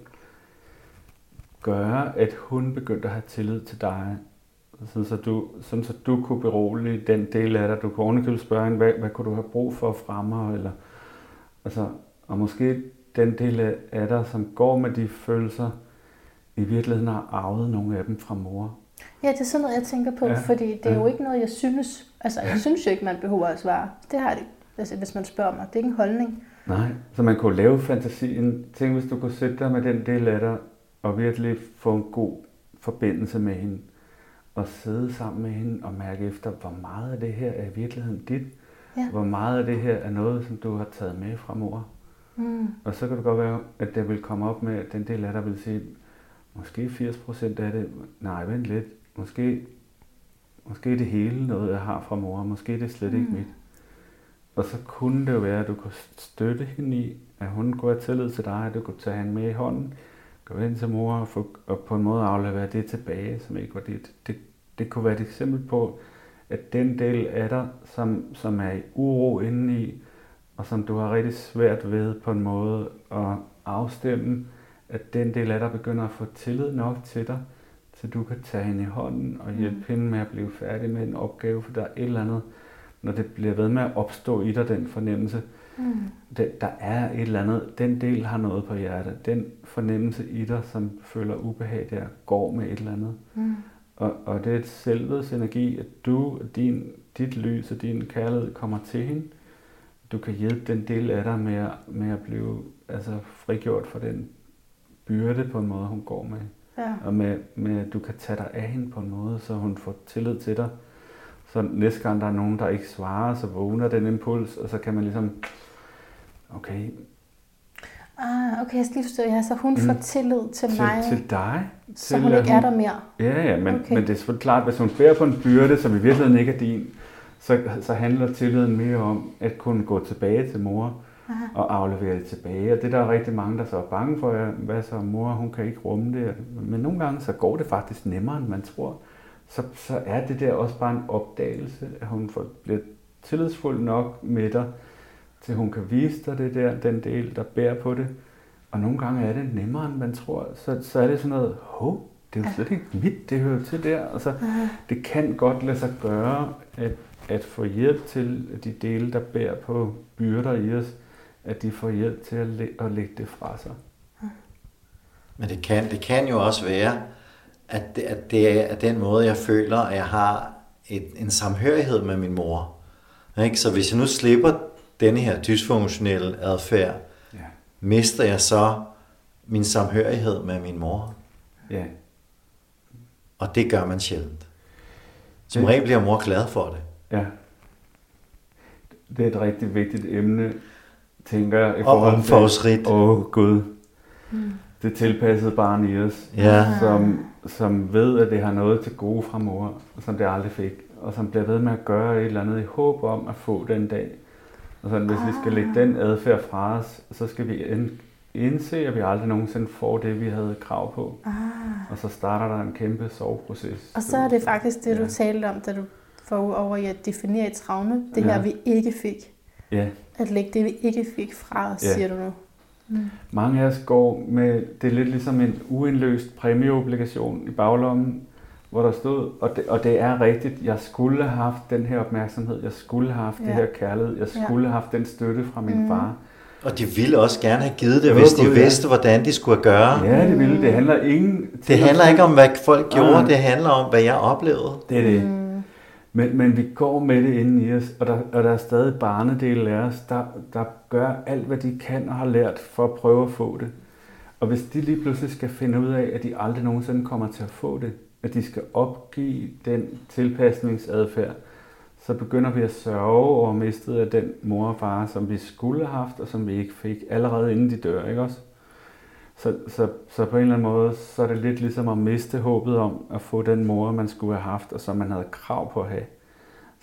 gøre, at hun begyndte at have tillid til dig. Sådan så du, sådan så du kunne berolige den del af dig. Du kunne ovenikøbet spørge hende, hvad, hvad kunne du have brug for fra mig? Eller, altså, og måske den del af, dig, som går med de følelser, i virkeligheden har arvet nogle af dem fra mor. Ja, det er sådan noget, jeg tænker på, Ja, ja. fordi det er ja. jo ikke noget, jeg synes. Altså, jeg synes jo ikke, man behøver at svare. Det har det, altså, hvis man spørger mig. Det er ikke en holdning. Nej, så man kunne lave fantasien. Tænk, hvis du kunne sætte dig med den del af dig, og virkelig få en god forbindelse med hende, og sidde sammen med hende og mærke efter, hvor meget af det her er i virkeligheden dit, Ja. hvor meget af det her er noget, som du har taget med fra mor. Mm. Og så kan det godt være, at det vil komme op med, at den del af dig vil sige, måske 80% af det, nej, vent lidt, måske, måske er det hele noget, jeg har fra mor, måske er det slet ikke Mm. mit. Og så kunne det jo være, at du kunne støtte hende i, at hun kunne have tillid til dig, at du kunne tage hende med i hånden, gå ind til mor og, få, og på en måde aflevere det tilbage, som ikke var dit. Det, det kunne være et eksempel på, at den del af dig, som, som er i uro indeni, og som du har rigtig svært ved på en måde at afstemme, at den del af dig begynder at få tillid nok til dig, så du kan tage hende i hånden og hjælpe Mm. hende med at blive færdig med en opgave, for der er et eller andet, når det bliver ved med at opstå i dig, den fornemmelse, Mm. Det, der er et eller andet, den del har noget på hjertet, den fornemmelse i dig, som føler ubehag der, går med et eller andet. Mm. Og, og det er et selvets energi, at du, din, dit lys og din kærlighed kommer til hende. Du kan hjælpe den del af dig med at, med at blive altså, frigjort fra den byrde på en måde, hun går med. Ja. Og med, med, at du kan tage dig af hende på en måde, så hun får tillid til dig. Så næste gang der er nogen, der ikke svarer, så vågner den impuls, og så kan man ligesom, okay, Ah, okay, jeg skal lige forstå. Ja, så hun Mm. får tillid til, til, mig, til dig. så til, hun ikke er der mere. Ja, ja, men, Okay. men det er selvfølgelig klart, hvis hun bærer på en byrde, som i virkeligheden ikke er din, så, så handler tilliden mere om at kunne gå tilbage til mor Aha. og aflevere det tilbage. Og det der er rigtig mange, der så er bange for, er, hvad så mor, hun kan ikke rumme det. Men nogle gange, så går det faktisk nemmere, end man tror. Så, så er det der også bare en opdagelse, at hun får, bliver tillidsfuld nok med dig, til hun kan vise dig det der, den del, der bærer på det. Og nogle gange er det nemmere, end man tror. Så, så er det sådan noget, hov, det er jo slet ikke mit, det hører til der. Og så, Aha. det kan godt lade sig gøre at, at få hjælp til de dele, der bærer på byrder i os, at de får hjælp til at, læ- at lægge det fra sig. Men det kan, det kan jo også være, at det, at det er den måde, jeg føler, at jeg har et, en samhørighed med min mor. Ikke? Så hvis jeg nu slipper denne her dysfunktionelle adfærd, Ja. mister jeg så min samhørighed med min mor. ja. Og det gør man sjældent. Som regel bliver mor glad for det. Ja. Det er et rigtig vigtigt emne, tænker jeg, i Og omfangsrigt. Åh, oh, Gud. Mm. Det tilpassede barn i os, Ja. som, som ved, at det har noget til gode fra mor, som det aldrig fik, og som bliver ved med at gøre et eller andet i håb om at få den dag. Og sådan, hvis vi skal lægge den adfærd fra os, så skal vi ind- indse, at vi aldrig nogensinde får det, vi havde krav på. Ah. Og så starter der en kæmpe soveproces. Og så er det faktisk det, du Ja. talte om, da du får over i at definere et traume. Det her, Ja. vi ikke fik. Ja, At lægge det, vi ikke fik fra os, Ja. siger du nu. Mm. mange af os går med, det er lidt ligesom en uindløst præmieobligation i baglommen, hvor der stod, og det, og det er rigtigt, jeg skulle have haft den her opmærksomhed, jeg skulle have haft ja. Ja. det her kærlighed, jeg Ja. skulle have haft den støtte fra min Mm. far. Og de ville også gerne have givet det, Jo, hvis de Gud, ja. vidste, hvordan de skulle gøre. Ja, det ville. Det handler ingen... Det handler ikke om, hvad folk gjorde, Nej. det handler om, hvad jeg oplevede. Det er det. Mm. Men, men vi går med det inden i os, og der, og der er stadig barnedele af os, der, der gør alt, hvad de kan og har lært for at prøve at få det. Og hvis de lige pludselig skal finde ud af, at de aldrig nogensinde kommer til at få det, at de skal opgive den tilpasningsadfærd, så begynder vi at sørge over mistet af den mor og far, som vi skulle have haft, og som vi ikke fik allerede inden de dør, ikke også? Så, så, så på en eller anden måde, så er det lidt ligesom at miste håbet om at få den mor, man skulle have haft, og som man havde krav på at have.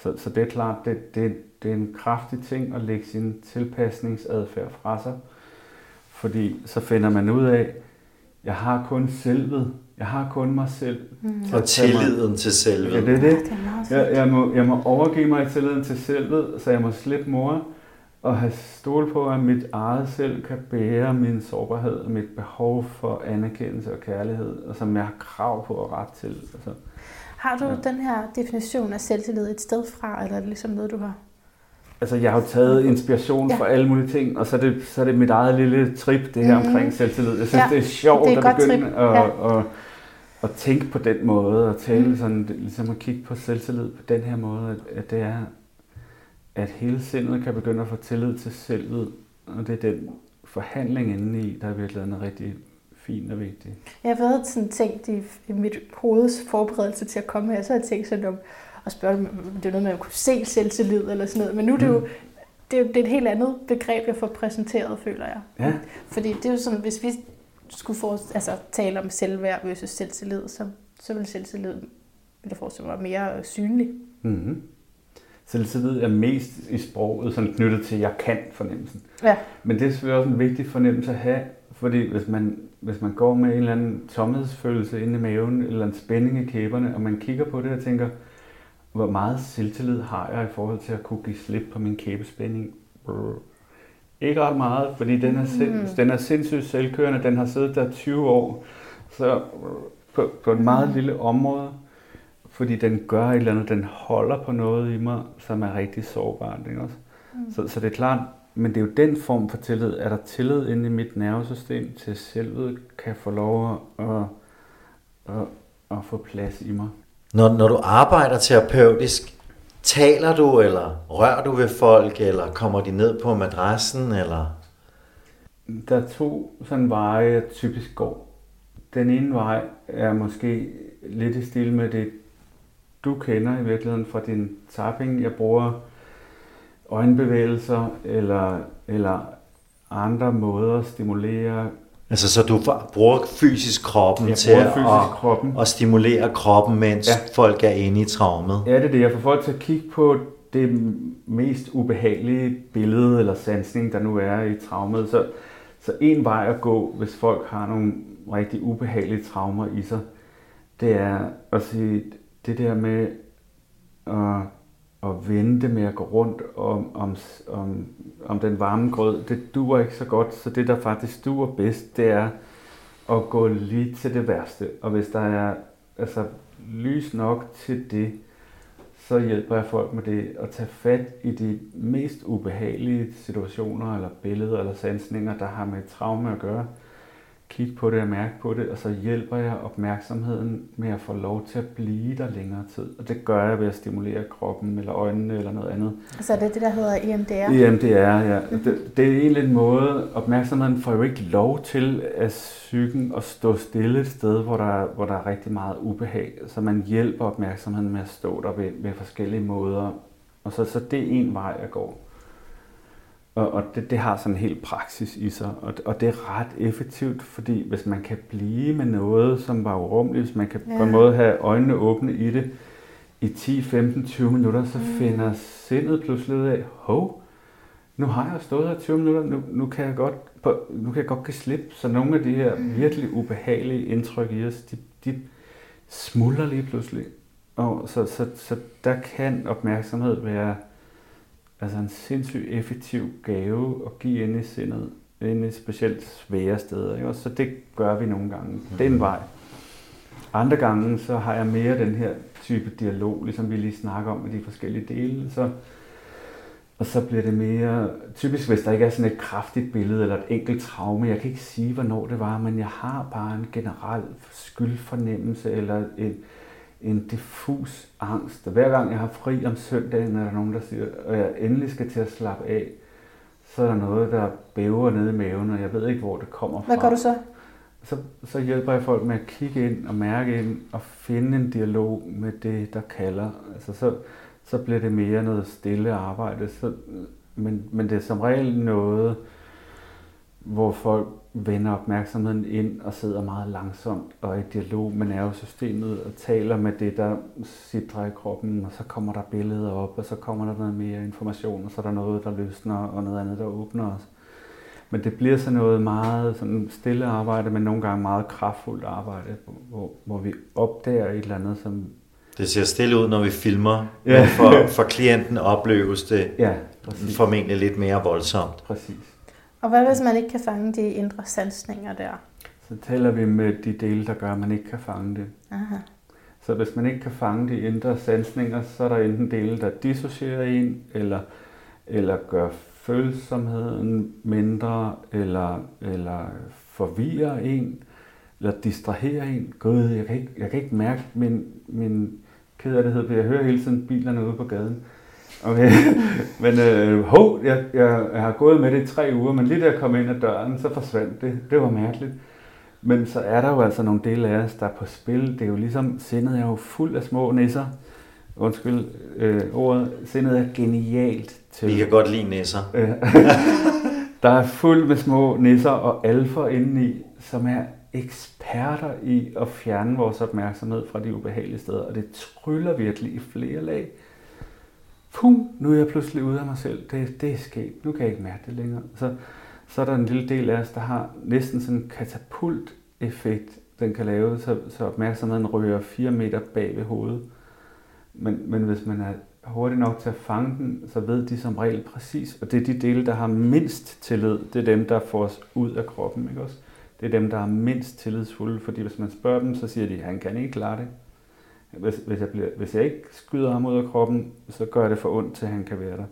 Så, så det er klart, det, det, det er en kraftig ting at lægge sin tilpasningsadfærd fra sig. Fordi så finder man ud af, jeg har kun selvet. Jeg har kun mig selv. Mm. Og tilliden til selvet. Ja, det er det. Jeg, jeg, må, jeg må overgive mig i tilliden til selvet, så jeg må slippe mor og have stol på, at mit eget selv kan bære min sårbarhed og mit behov for anerkendelse og kærlighed, og som jeg har krav på og ret til. Altså, har du ja. den her definition af selvtillid et sted fra, eller er det ligesom noget, du har? Altså, jeg har jo taget inspiration ja. fra alle mulige ting, og så er, det, så er det mit eget lille trip, det her mm. omkring selvtillid. Jeg synes, ja. det er sjovt det er at begynde at, ja. at, at tænke på den måde, og tale mm. sådan, ligesom at kigge på selvtillid på den her måde, at, at det er, at hele sindet kan begynde at få tillid til selvet, og det er den forhandling inde i, der er virkelig er rigtig fin og vigtig. Jeg har været sådan tænkt i, i mit hoveds forberedelse til at komme her, så har jeg tænkt sådan om at spørge, om det er noget, man kunne se selvtillid eller sådan noget. Men nu er det jo, mm. det er, det er et helt andet begreb, jeg får præsenteret, føler jeg. Ja. Fordi det er jo sådan, hvis vi skulle få, altså, tale om selvværd versus selvtillid, så, så vil selvtillid vil jeg forestille mig mere synlig. Mm-hmm. Selvtillid er mest i sproget sådan knyttet til, jeg kan fornemmelsen. Ja. Men det er selvfølgelig også en vigtig fornemmelse at have, fordi hvis man, hvis man går med en eller anden tomhedsfølelse inde i maven, eller en spænding i kæberne, og man kigger på det og tænker, hvor meget selvtillid har jeg i forhold til at kunne give slip på min kæbespænding? Brr. Ikke ret meget, fordi den er, sind, mm. den er sindssygt selvkørende. Den har siddet der 20 år, så på, på et meget lille område, fordi den gør et eller andet, den holder på noget i mig, som er rigtig sårbart. Ikke også? Mm. Så, så det er klart, men det er jo den form for tillid. Er der tillid inde i mit nervesystem til selvet, kan få lov at, at, at, at få plads i mig. Når, når du arbejder terapeutisk, taler du, eller rører du ved folk, eller kommer de ned på madrassen, eller? Der er to sådan veje, jeg typisk går. Den ene vej er måske lidt i stil med det, du kender i virkeligheden fra din tapping. Jeg bruger øjenbevægelser eller, eller andre måder at stimulere Altså, så du bruger fysisk kroppen jeg til fysisk at, kroppen. at stimulere kroppen, mens ja. folk er inde i traumet? Ja, det er det. Jeg får folk til at kigge på det mest ubehagelige billede eller sansning, der nu er i traumet. Så, så en vej at gå, hvis folk har nogle rigtig ubehagelige traumer i sig, det er at sige, det der med at at vente med at gå rundt om, om, om, om den varme grød, det duer ikke så godt. Så det, der faktisk duer bedst, det er at gå lige til det værste. Og hvis der er altså, lys nok til det, så hjælper jeg folk med det at tage fat i de mest ubehagelige situationer, eller billeder, eller sansninger, der har med traume at gøre kigge på det og mærke på det, og så hjælper jeg opmærksomheden med at få lov til at blive der længere tid. Og det gør jeg ved at stimulere kroppen eller øjnene eller noget andet. Så det er det, der hedder EMDR? EMDR, ja. Mm-hmm. Det, det er egentlig en måde, opmærksomheden får jo ikke lov til at psyken at stå stille et sted, hvor der, hvor der er rigtig meget ubehag. Så man hjælper opmærksomheden med at stå der ved, ved forskellige måder. Og så, så det er en vej, jeg går. Og, og det, det har sådan en helt praksis i sig, og, og det er ret effektivt, fordi hvis man kan blive med noget, som var urumligt, hvis man kan ja. på en måde have øjnene åbne i det i 10, 15, 20 minutter, så mm. finder sindet pludselig ud af, hov, nu har jeg stået her 20 minutter, nu, nu, kan jeg godt, nu kan jeg godt give slip. Så nogle af de her mm. virkelig ubehagelige indtryk i os, de, de smuldrer lige pludselig. Og så, så, så der kan opmærksomhed være altså en sindssygt effektiv gave at give ind i sindet, ind i specielt svære steder. Ikke? Så det gør vi nogle gange. Mm. Det er en vej. Andre gange, så har jeg mere den her type dialog, ligesom vi lige snakker om med de forskellige dele. Så, og så bliver det mere, typisk hvis der ikke er sådan et kraftigt billede eller et enkelt traume, jeg kan ikke sige, hvornår det var, men jeg har bare en generel skyldfornemmelse eller en, en diffus angst. Og hver gang jeg har fri om søndagen, er der nogen, der siger, at jeg endelig skal til at slappe af, så er der noget, der bæver nede i maven, og jeg ved ikke, hvor det kommer fra. Hvad gør du så? Så, så hjælper jeg folk med at kigge ind og mærke ind og finde en dialog med det, der kalder. Altså så, så bliver det mere noget stille arbejde. Så, men, men det er som regel noget, hvor folk vender opmærksomheden ind og sidder meget langsomt og i dialog med nervesystemet og taler med det, der sidder i kroppen, og så kommer der billeder op, og så kommer der noget mere information, og så er der noget, der løsner, og noget andet, der åbner os. Men det bliver sådan noget meget sådan stille arbejde, men nogle gange meget kraftfuldt arbejde, hvor, hvor vi opdager et eller andet, som... Det ser stille ud, når vi filmer, ja. men for, for klienten opleves det ja, formentlig lidt mere voldsomt. Præcis. Og hvad hvis man ikke kan fange de indre sansninger der? Så taler vi med de dele, der gør, at man ikke kan fange det. Aha. Så hvis man ikke kan fange de indre sansninger, så er der enten dele, der dissocierer en, eller, eller gør følsomheden mindre, eller, eller forvirrer en, eller distraherer en. Gud, jeg kan ikke, jeg kan ikke mærke min, min kederlighed, for jeg hører hele tiden bilerne ude på gaden. Okay, men øh, ho, jeg, jeg, jeg har gået med det i tre uger, men lige da jeg kom ind ad døren, så forsvandt det. Det var mærkeligt. Men så er der jo altså nogle dele af os, der er på spil. Det er jo ligesom, sindet er jo fuld af små nisser. Undskyld øh, ordet. Sindet er genialt til... Vi kan godt lide nisser. der er fuld med små nisser og alfer indeni, som er eksperter i at fjerne vores opmærksomhed fra de ubehagelige steder. Og det tryller virkelig i flere lag puh, nu er jeg pludselig ude af mig selv. Det, det er sket. Nu kan jeg ikke mærke det længere. Så, så er der en lille del af os, der har næsten sådan en katapult-effekt, den kan lave, så, så opmærksomheden rører 4 meter bag ved hovedet. Men, men hvis man er hurtig nok til at fange den, så ved de som regel præcis, og det er de dele, der har mindst tillid, det er dem, der får os ud af kroppen, ikke også? Det er dem, der er mindst tillidsfulde, fordi hvis man spørger dem, så siger de, at han kan ikke klare det. Hvis, hvis, jeg bliver, hvis jeg ikke skyder ham ud af kroppen, så gør det for ondt til, at han kan være der.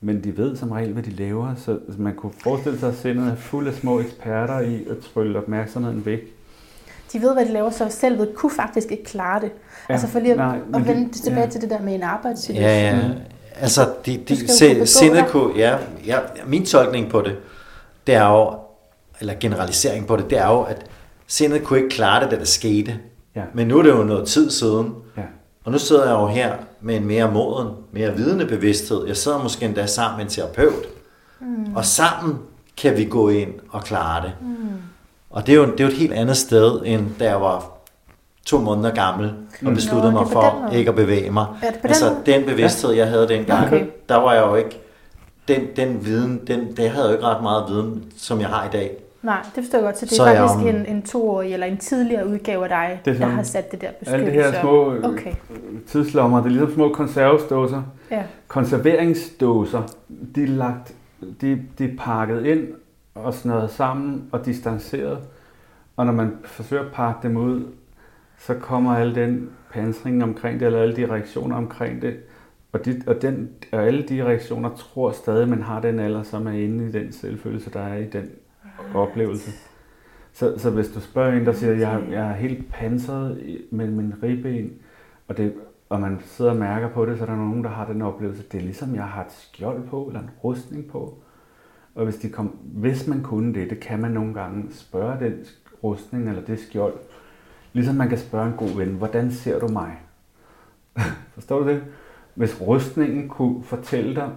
Men de ved som regel, hvad de laver, så man kunne forestille sig, at sindet er fuld af små eksperter i at trylle opmærksomheden væk. De ved, hvad de laver, så selv kunne faktisk ikke klare det. Ja, altså for lige at, nej, at vende de, tilbage ja. til det der med en arbejdssituation. Ja, ja. Altså, de, de, se, sindet kunne, ja, ja, min tolkning på det, det er jo, eller generalisering på det, det er jo, at sindet kunne ikke klare det, da det skete. Ja. Men nu er det jo noget tid siden. Ja. Og nu sidder jeg jo her med en mere moden, mere vidende bevidsthed. Jeg sidder måske endda sammen med en terapeut. Mm. Og sammen kan vi gå ind og klare det. Mm. Og det er, jo, det er jo et helt andet sted, end da jeg var to måneder gammel og besluttede Nå, mig for ikke at bevæge mig. Altså den bevidsthed, jeg havde dengang, okay. der var jeg jo ikke, den, den viden, den, det havde jeg jo ikke ret meget viden, som jeg har i dag. Nej, det forstår jeg godt. Så det er så faktisk en, en toårig eller en tidligere udgave af dig, det der har sat det der beskyttelse. Alle de her små okay. tidslommer, det er ligesom små konservesdåser. Ja. Konserveringsdåser, de er, lagt, de, de er pakket ind og snøret sammen og distanceret. Og når man forsøger at pakke dem ud, så kommer al den pansring omkring det, eller alle de reaktioner omkring det. Og, de, og, den, og alle de reaktioner tror stadig, man har den alder, som er inde i den selvfølelse, der er i den oplevelse. Så, så hvis du spørger en, der siger, at jeg, jeg er helt pansret med min ribben, og, det, og man sidder og mærker på det, så er der nogen, der har den oplevelse. Det er ligesom, jeg har et skjold på, eller en rustning på. Og hvis, de kom, hvis man kunne det, det kan man nogle gange spørge den rustning eller det skjold, ligesom man kan spørge en god ven, hvordan ser du mig? Forstår du det? Hvis rustningen kunne fortælle dig,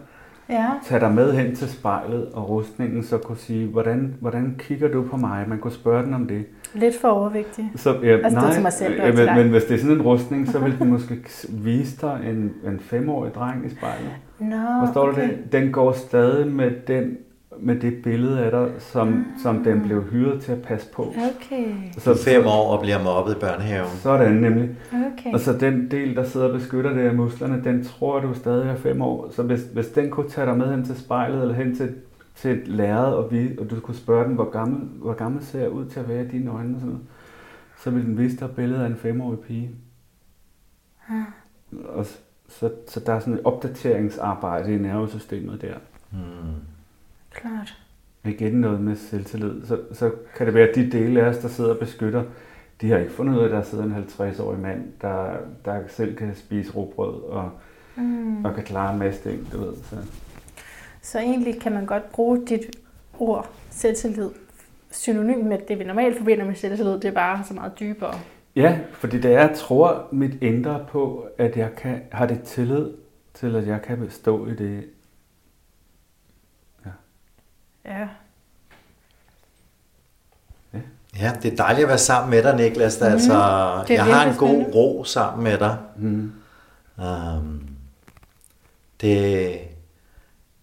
ja. tage dig med hen til spejlet, og rustningen så kunne sige, hvordan, hvordan kigger du på mig? Man kunne spørge den om det. Lidt for overvægtig. Så, ja, altså, nej, det til mig selv, ja, men, men hvis det er sådan en rustning, så vil den måske vise dig en, en femårig dreng i spejlet. Nå, Forstår okay. du det? Den går stadig med den med det billede af dig, som, mm. som den blev hyret til at passe på. Okay. Så fem år og bliver mobbet i børnehaven. Sådan nemlig. Okay. Og så den del, der sidder og beskytter det af musklerne, den tror du stadig er fem år. Så hvis, hvis den kunne tage dig med hen til spejlet, eller hen til, til et lærred, og, vi, og du kunne spørge den, hvor gammel, hvor gammel ser jeg ud til at være i dine øjne, og sådan noget, så ville den vise dig billedet af en femårig pige. Ja. Og så, så der er sådan et opdateringsarbejde i nervesystemet der. Hmm. Klart. Igen noget med selvtillid. Så, så kan det være, at de dele af os, der sidder og beskytter, de har ikke fundet ud af, at der sidder en 50-årig mand, der, der selv kan spise råbrød og, mm. og kan klare en masse ting, du ved. Så. så egentlig kan man godt bruge dit ord, selvtillid, synonym med det, vi normalt forbinder med selvtillid, det er bare så meget dybere. Ja, fordi det er, jeg tror mit indre på, at jeg kan, har det tillid til, at jeg kan bestå i det, Ja. Ja, det er dejligt at være sammen med dig, Niklas. Mm, altså, det er jeg har en god spændende. ro sammen med dig. Mm. Um, det,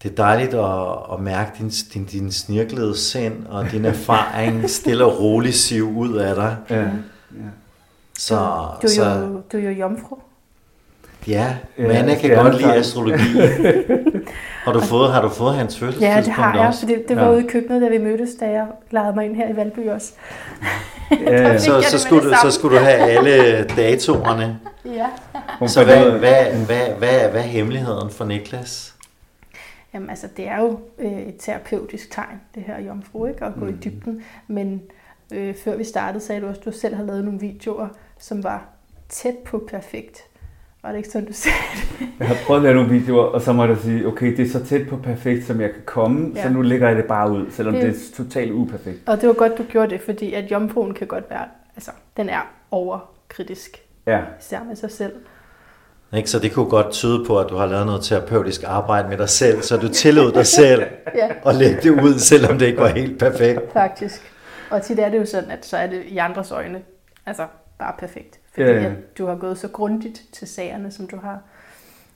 det er dejligt at, at mærke din, din, din snirklede sind og din erfaring stille og roligt sive ud af dig. Ja. ja. Så, Du er så jo, du er jo jomfru. ja, Ja, men jeg kan godt lide astrologi. har, du fået, har du fået hans Ja, det fødselstidspunkt har jeg, også? for det, det var Ja. ude i køkkenet, da vi mødtes, da jeg lejede mig ind her i Valby også. Ja. Så, så, skulle du, så skulle du have alle datorerne. Ja. Så hvad, hvad, hvad, hvad, hvad er hemmeligheden for Niklas? Jamen altså, det er jo øh, et terapeutisk tegn, det her jomfru, ikke? At gå Mm. i dybden. Men øh, før vi startede, sagde du også, at du selv har lavet nogle videoer, som var tæt på perfekt. Var det ikke sådan, du sagde det? Jeg har prøvet at lave nogle videoer, og så må jeg sige, okay, det er så tæt på perfekt, som jeg kan komme, ja. Så nu lægger jeg det bare ud, selvom Det- det, det er totalt uperfekt. Og det var godt, du gjorde det, fordi at jomfruen kan godt være, altså, den er overkritisk, Ja, især med sig selv. Ikke? Så det kunne godt tyde på, at du har lavet noget terapeutisk arbejde med dig selv, så du tillod dig selv Ja, at lægge det ud, selvom det ikke var helt perfekt. faktisk. Og tit er det jo sådan, at så er det i andres øjne, altså bare perfekt. Fordi Ja, ja. at du har gået så grundigt til sagerne, som du har.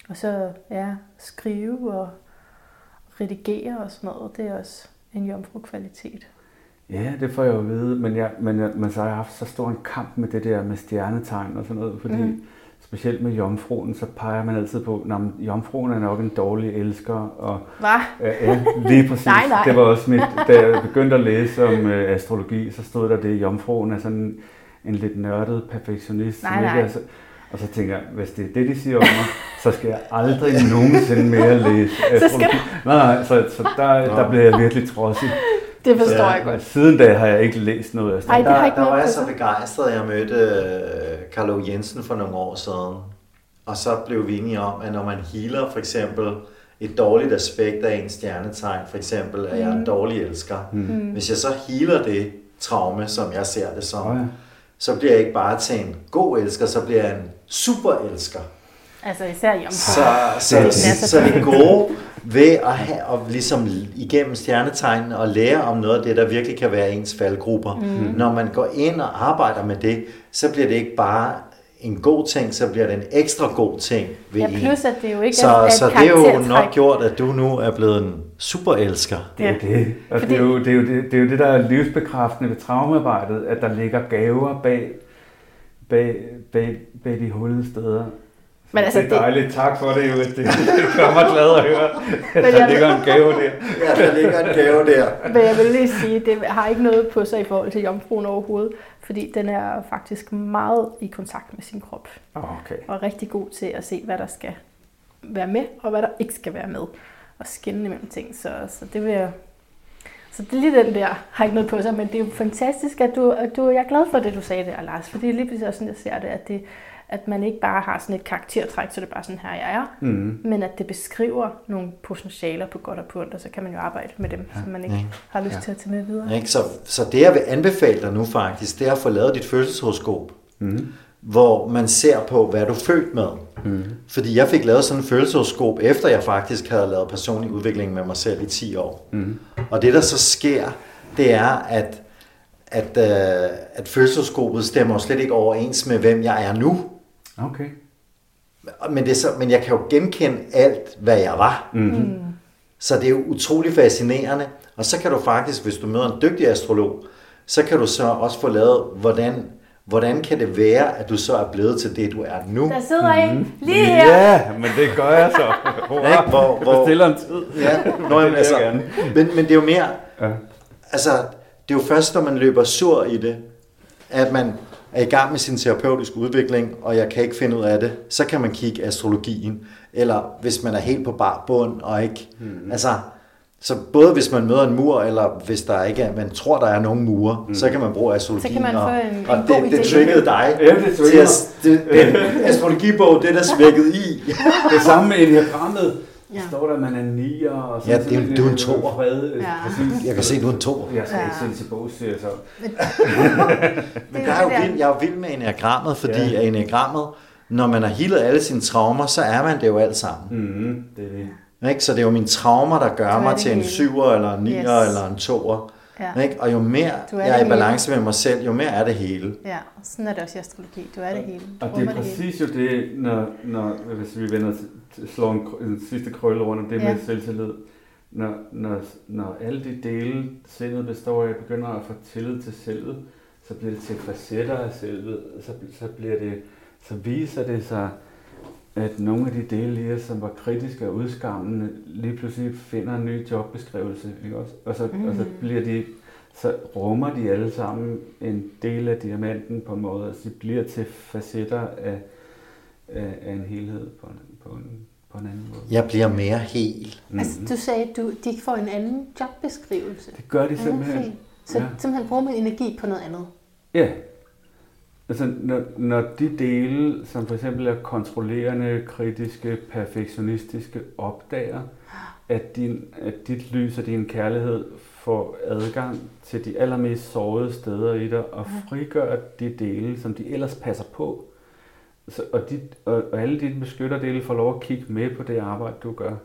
Og så, ja, skrive og redigere og sådan noget, det er også en jomfru-kvalitet. ja det får jeg jo at vide, men, jeg, men, jeg, men så har jeg haft så stor en kamp med det der med stjernetegn og sådan noget, fordi mm. specielt med jomfruen, så peger man altid på, at jomfruen er nok en dårlig elsker, og Hvad? Ja, ja, lige præcis. Nej, nej. Det var også mit, da jeg begyndte at læse om øh, astrologi, så stod der det, at jomfruen er sådan en lidt nørdet perfektionist. som Nej, ikke nej. Er så, og så tænker jeg, hvis det er det, de siger om mig, så skal jeg aldrig nogensinde mere læse astrologi. Nej, nej, så, så der, der blev jeg virkelig trodsig. Det forstår Ja, jeg godt. Siden da har jeg ikke læst noget astrologi. Ej, Der, ikke der var jeg så begejstret, jeg mødte øh, Carlo Jensen for nogle år siden. Og så blev vi enige om, at når man healer for eksempel et dårligt aspekt af en stjernetegn, for eksempel at jeg er en dårlig elsker. Mm. Hvis jeg så healer det traume, som jeg ser det som, Oh, ja. Så bliver jeg ikke bare til en god elsker, så bliver jeg en super elsker. Altså især jomfru. Så, så, Det er så, så så det gode ved at have, og ligesom igennem stjernetegnene og lære om noget af det, der virkelig kan være ens faldgrupper. Mm. Når man går ind og arbejder med det, så bliver det ikke bare en god ting, så bliver det en ekstra god ting ved Ja, plus at det jo ikke Så, er, et så det er jo nok gjort, at du nu er blevet en superelsker. Det er Ja. det. Og Fordi- det, er jo, det, er jo det, det er jo det, der er livsbekræftende ved traumearbejdet, at der ligger gaver bag, bag, bag, bag de hullede steder. Men altså, det er det- dejligt. Tak for det, Judith. Det, det gør mig glad at høre. Men Der jeg- ligger en gave der. Ja, der ligger en gave der. Men jeg vil lige sige, at det har ikke noget på sig i forhold til jomfruen overhovedet, fordi den er faktisk meget i kontakt med sin krop, Okay. og er rigtig god til at se, hvad der skal være med, og hvad der ikke skal være med, og skinne imellem ting. Så, så det vil jeg... Så det er lige den der, har ikke noget på sig, men det er jo fantastisk, at du, at du jeg er glad for det, du sagde der, Lars, for det er lige præcis også sådan, jeg ser det, at, det, at man ikke bare har sådan et karaktertræk, så det er bare sådan her, jeg er, Mm. men at det beskriver nogle potentialer på godt og på ondt, og så kan man jo arbejde med dem, ja, som man ikke ja. har lyst Ja. til at tage med videre. Ikke? Så, så det jeg vil anbefale dig nu faktisk, det er at få lavet dit følelseshoroskop, Mm. hvor man ser på, hvad du er født med. Mm. Fordi jeg fik lavet sådan en følelseshoroskop, efter jeg faktisk havde lavet personlig udvikling med mig selv i 10 år. Mm. Og det der så sker, det er, at, at, øh, at følelseshoroskopet stemmer slet ikke overens med, hvem jeg er nu. Okay. Men, det er så, men jeg kan jo genkende alt, hvad jeg var. Mm. Så det er jo utrolig fascinerende. Og så kan du faktisk, hvis du møder en dygtig astrolog, så kan du så også få lavet, hvordan, hvordan kan det være, at du så er blevet til det, du er nu. Der sidder en lige her. Ja, men det gør jeg så. Ikke? Hvor- hvor- Jeg stiller en tid. Ja, nå, jeg altså, men, men det er jo mere, Ja. altså, det er jo først, når man løber sur i det, at man er i gang med sin terapeutiske udvikling, og jeg kan ikke finde ud af det, så kan man kigge astrologien. Eller hvis man er helt på bar bund, og ikke, mm. altså, så både hvis man møder en mur, eller hvis der ikke er, man tror, der er nogen mure, mm. så kan man bruge astrologien. Så kan man og, få en- og en god det, det triggede dig Ja, det til trigger at, det, den astrologibog, det der svækket i. Det samme med enagrammet. Ja. Står der, at man er nier. Og Ja, det er du er en to. toer. Fred, Ja. Præcis. Jeg kan se, du er en to. Jeg skal Ja. ikke sætte til bogs, siger jeg så. Men Det der er jo det vild, jeg er jo vild med enagrammet, fordi Ja. enagrammet, når man har healet alle sine traumer, så er man det jo alt sammen. Mm, det er det. Ikke? Så det er jo mine traumer, der gør Så mig det til en hele. syver, eller en nier, Yes. eller en toer. Ja. Ikke? Og jo mere er jeg er det i balance med mig selv, jo mere er det hele. Ja, sådan er det også i astrologi. Du er det hele. Du Og det er hele. præcis jo det, når, når hvis vi vender til- slår en, en sidste krølle rundt om det Ja. med selvtillid. Når, når, når alle de dele, sindet består af, begynder at få tillid til selvet, så bliver det til facetter af selvet, så, så, bliver det, så viser det sig, at nogle af de dele i os, som var kritiske og udskammende, lige pludselig finder en ny jobbeskrivelse. Ikke også? Og, så, mm. og så bliver de så rummer de alle sammen en del af diamanten på en måde, altså de bliver til facetter af, af, af en helhed på en, på, en, på en anden måde. Jeg bliver mere hel. Altså, du sagde, at du, de får en anden jobbeskrivelse. Det gør de Ja, simpelthen. fint. Så Ja. simpelthen bruger man energi på noget andet. Ja. Altså, når, når de dele, som for eksempel er kontrollerende, kritiske, perfektionistiske, opdager, at, din, at dit lys og din kærlighed får adgang til de allermest sårede steder i dig, og frigør de dele, som de ellers passer på, så, og, de, og, og alle dine beskytterdele får lov at kigge med på det arbejde, du gør,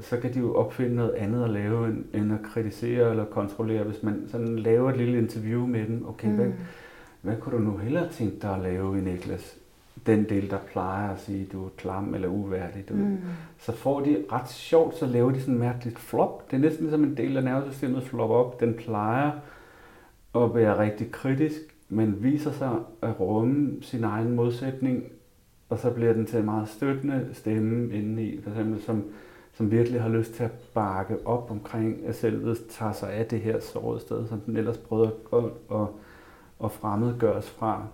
så kan de jo opfinde noget andet at lave, end, end at kritisere eller kontrollere. Hvis man sådan laver et lille interview med dem, okay, mm. hvad, hvad kunne du nu hellere tænke dig at lave i Niklas? Den del, der plejer at sige, du er klam eller uværdig. Du. Mm. Så får de ret sjovt, så laver de sådan en mærkeligt flop. Det er næsten ligesom en del af nervesystemet flop op. Den plejer at være rigtig kritisk, men viser sig at rumme sin egen modsætning, og så bliver den til en meget støttende stemme indeni, for eksempel som, som virkelig har lyst til at bakke op omkring, at selvet tager sig af det her sårede sted, som den ellers prøver at, at, at fremmedgøres fra.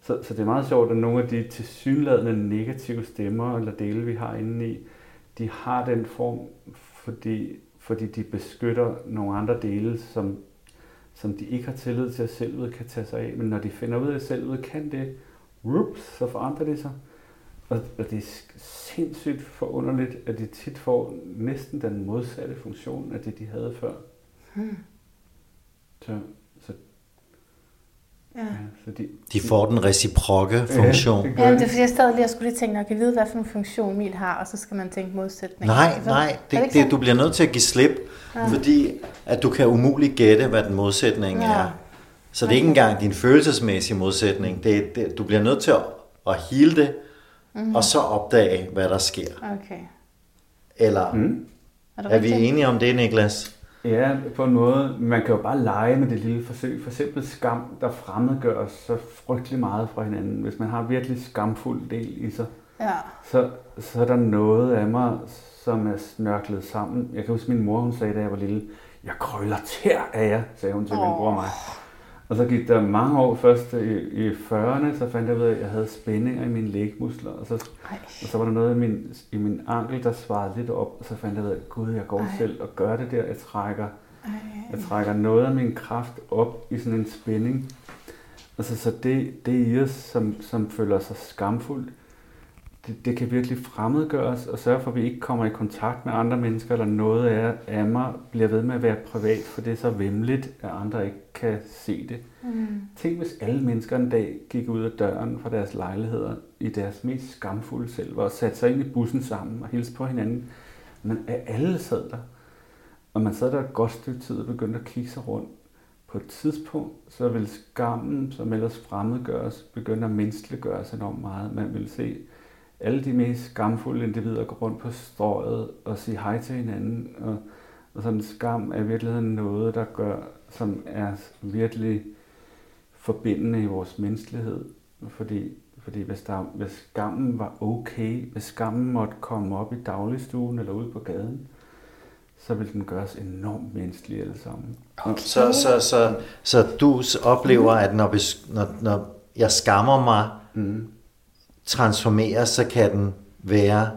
Så, så det er meget sjovt, at nogle af de tilsyneladende negative stemmer eller dele, vi har inde i, de har den form, fordi, fordi de beskytter nogle andre dele, som, som de ikke har tillid til, at selvet kan tage sig af. Men når de finder ud af, at selvet kan det, whoops, så forandrer det sig. Og, og det er sindssygt forunderligt, at de tit får næsten den modsatte funktion af det, de havde før. Hmm. Så, Ja. så de, får den reciprokke funktion. Ja, det det er fordi, jeg stadig lige jeg skulle lige tænke, at jeg kan vide, hvad for en funktion min har, og så skal man tænke modsætning. Nej, det- nej, er det, det, sådan? du bliver nødt til at give slip, Ja. fordi at du kan umuligt gætte, hvad den modsætning Ja. er. Så det er ikke engang din følelsesmæssige modsætning. Det, det, du bliver nødt til at, at hele det, Mhm. og så opdage, hvad der sker. Okay. Eller Mm. Er, det er vi enige om det, Niklas? Ja, på en måde. Man kan jo bare lege med det lille forsøg. For eksempel skam, der fremmedgør os så frygtelig meget fra hinanden. Hvis man har virkelig skamfuld del i sig, Ja. så, så er der noget af mig, som er snørklet sammen. Jeg kan huske, min mor hun sagde, da jeg var lille, jeg krøller tær af jer, sagde hun til min Åh. bror og mig. Og så gik der mange år først i, i 40'erne, så fandt jeg ud af, at jeg havde spændinger i mine lægmuskler. Og så, Ej. og så var der noget i min, i min ankel, der svarede lidt op, og så fandt jeg ud af, at gud, jeg går Ej. selv og gør det der. Jeg trækker, Ej. jeg trækker noget af min kraft op i sådan en spænding. Altså, så det, det i os, som, som føler sig skamfuldt, det, det kan virkelig fremmedgøre os og sørge for, at vi ikke kommer i kontakt med andre mennesker, eller noget af, af mig bliver ved med at være privat, for det er så vemmeligt, at andre ikke kan se det. Mm. Tænk, hvis alle mennesker en dag gik ud af døren fra deres lejligheder i deres mest skamfulde selv, og satte sig ind i bussen sammen og hilste på hinanden. Men at alle sad der, og man sad der et godt stykke tid og begyndte at kigge sig rundt. På et tidspunkt, så ville skammen, som ellers fremmedgøres, begynde at menneskeliggøres enormt meget. Man ville se alle de mest skamfulde individer gå rundt på strøget og sige hej til hinanden. Og, og sådan skam er i virkeligheden noget, der gør, som er virkelig forbindende i vores menneskelighed. Fordi, fordi hvis, der, hvis skammen var okay, hvis skammen måtte komme op i dagligstuen eller ud på gaden, så ville den gøre os enormt menneskelige alle sammen. Og, Så, så, så, så du oplever, at når, når, når jeg skammer mig, mm, transformerer, så kan den være,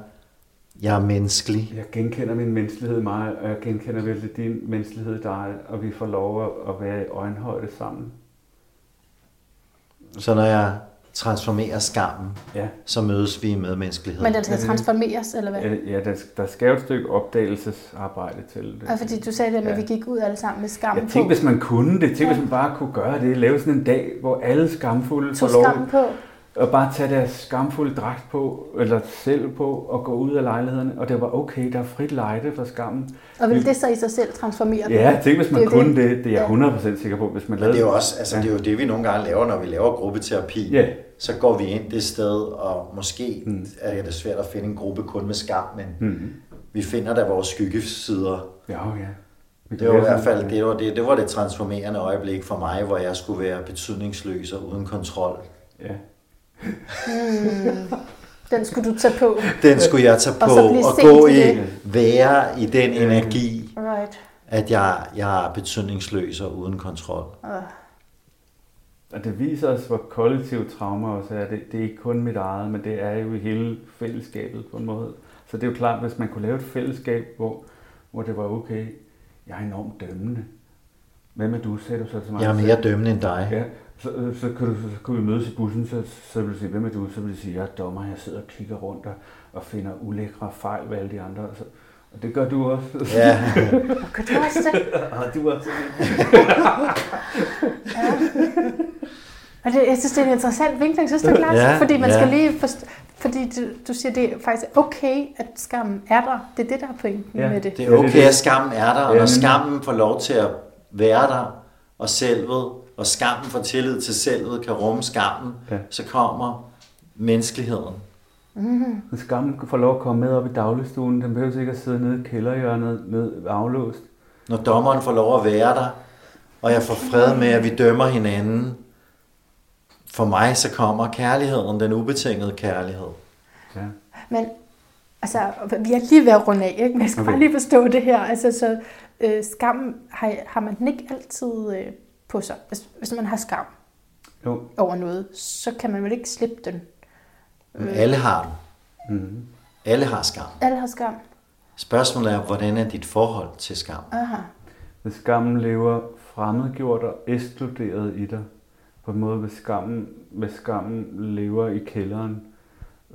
jeg er menneskelig. jeg genkender min menneskelighed meget, og jeg genkender virkelig din menneskelighed i dig, og vi får lov at, være i øjenhøjde sammen. Så når jeg transformerer skammen, Ja, så mødes vi i medmenneskelighed. Men den skal Er transformeres, eller hvad? ja, der, der skal jo et stykke opdagelsesarbejde til det. Ja, fordi du sagde det med, at Ja. vi gik ud alle sammen med skam Jeg på. tænkte, hvis man kunne det. Tænk, Ja. hvis man bare kunne gøre det. Lave sådan en dag, hvor alle skamfulde får Tog lov skam på. Og bare tage deres skamfulde dragt på, eller selv på, og gå ud af lejlighederne, og det var okay, der er frit lejde for skammen. Og vil det så i sig selv transformere det? Ja, tænk hvis man Det er kunne det. det, det er jeg Ja. 100% sikker på, hvis man lavede det er jo også, altså Ja. det er jo det, vi nogle gange laver, når vi laver gruppeterapi. Ja. Så går vi ind det sted, og måske Mm. er det svært at finde en gruppe kun med skam, men Mm. vi finder da vores skyggesider. Ja, ja. Vi Det var i hvert fald det, var det, det var det transformerende øjeblik for mig, hvor jeg skulle være betydningsløs og uden kontrol. Ja. Mm. Den skulle du tage på. Den skulle jeg tage på Og og gå i, det. være i den energi, Right. at jeg, jeg er betydningsløs og uden kontrol. Uh. Og det viser os, hvor kollektive traumer også er. Det, det er ikke kun mit eget, men det er jo i hele fællesskabet på en måde. Så det er jo klart, hvis man kunne lave et fællesskab, hvor, hvor det var okay, jeg er enormt dømmende. Hvem er du, sagde du så til mig? Jeg er mere dømmende end dig. Ja, så, så, kan du, så kan vi mødes i bussen, så, så vil du sige, hvem er du? Så vil du sige, jeg er dommer, jeg sidder og kigger rundt og, og finder ulækre fejl ved alle de andre. Så, og det gør du også. Ja. Og kan du også det? og du også. Og det, jeg synes, det er en interessant vinkling, synes du, Lars? Ja, fordi man ja. skal lige forstå, fordi du, du siger, det er faktisk okay, at skammen er der. Det er det, der er pointen Ja, med det. Det er okay, at skammen er der, og Ja, når men- skammen får lov til at være der, og selvet, og skammen får tillid til selvet, kan rumme skammen, Ja. så kommer menneskeligheden. Mm. Hvis skammen får lov at komme med op i dagligstuen, den behøver ikke at sidde nede i kælderhjørnet ned aflåst. Når dommeren får lov at være der, og jeg får fred med, at vi dømmer hinanden, for mig så kommer kærligheden, den ubetingede kærlighed. Ja. Men altså, vi er lige ved at runde af, ikke? men jeg skal okay. Bare lige forstå det her. Altså, så øh, skammen, har, har man den ikke altid øh, på sig? Hvis, hvis man har skam Jo. over noget, så kan man vel ikke slippe den? Men alle har den. Mm. Alle har skam. Alle har skam. Spørgsmålet er, hvordan er dit forhold til skam? Aha. Hvis skammen lever fremmedgjort og ekskluderet i dig, på en måde, hvis skammen, hvis skammen lever i kælderen,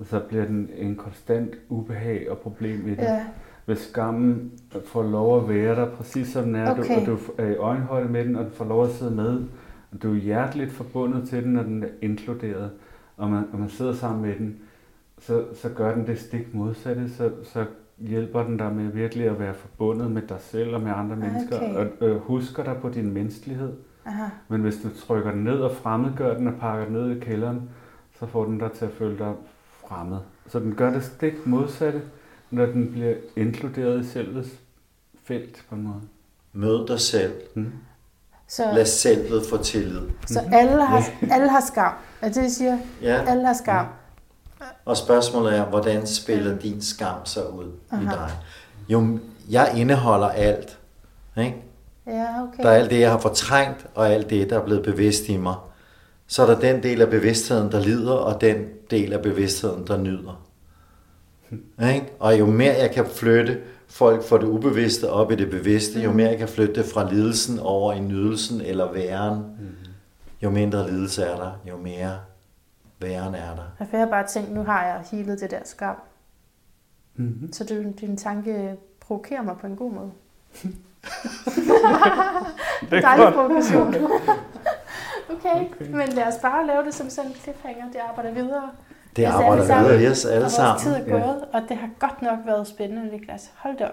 så bliver den en konstant ubehag og problem i dig. Ja. Hvis skammen får lov at være der, præcis som den er, okay. Du, og du er i øjenhøjde med den, og den får lov at sidde med, og du er hjerteligt forbundet til den, når den er inkluderet, og man, og man sidder sammen med den, så, så gør den det stik modsatte, så, så hjælper den dig med virkelig at være forbundet med dig selv og med andre mennesker, Okay. og øh, husker dig på din menneskelighed. Aha. Men hvis du trykker den ned og fremmedgør den og pakker den ned i kælderen, så får den dig til at føle dig fremmed. Så den gør det stik modsatte, når den bliver inkluderet i selvets felt på en måde. Mød dig selv. Mm. Så, Lad selvet få tillid. så alle, har, alle har skam. Er det, det, I siger? Ja. Alle har skam. Og spørgsmålet er, hvordan spiller din skam sig ud i Aha. dig? Jo, jeg indeholder alt. Ikke? Ja, okay. Der er alt det, jeg har fortrængt, og alt det, der er blevet bevidst i mig. Så er der den del af bevidstheden, der lider, og den del af bevidstheden, der nyder. Ikke? Og jo mere jeg kan flytte folk fra det ubevidste op i det bevidste, jo mere jeg kan flytte det fra lidelsen over i nydelsen eller væren, jo mindre lidelse er der, jo mere væren er der. Jeg har bare tænkt, nu har jeg healet det der skam. Mm-hmm. Så du, din tanke provokerer mig på en god måde. Det er Dejlig godt. provokation. okay. okay, men lad os bare lave det som sådan en cliffhanger. Det arbejder videre. Det Yes, arbejder sammen. videre i os alle og vores tid sammen. er Ja. gået, og det har godt nok været spændende, Niklas. Hold da op.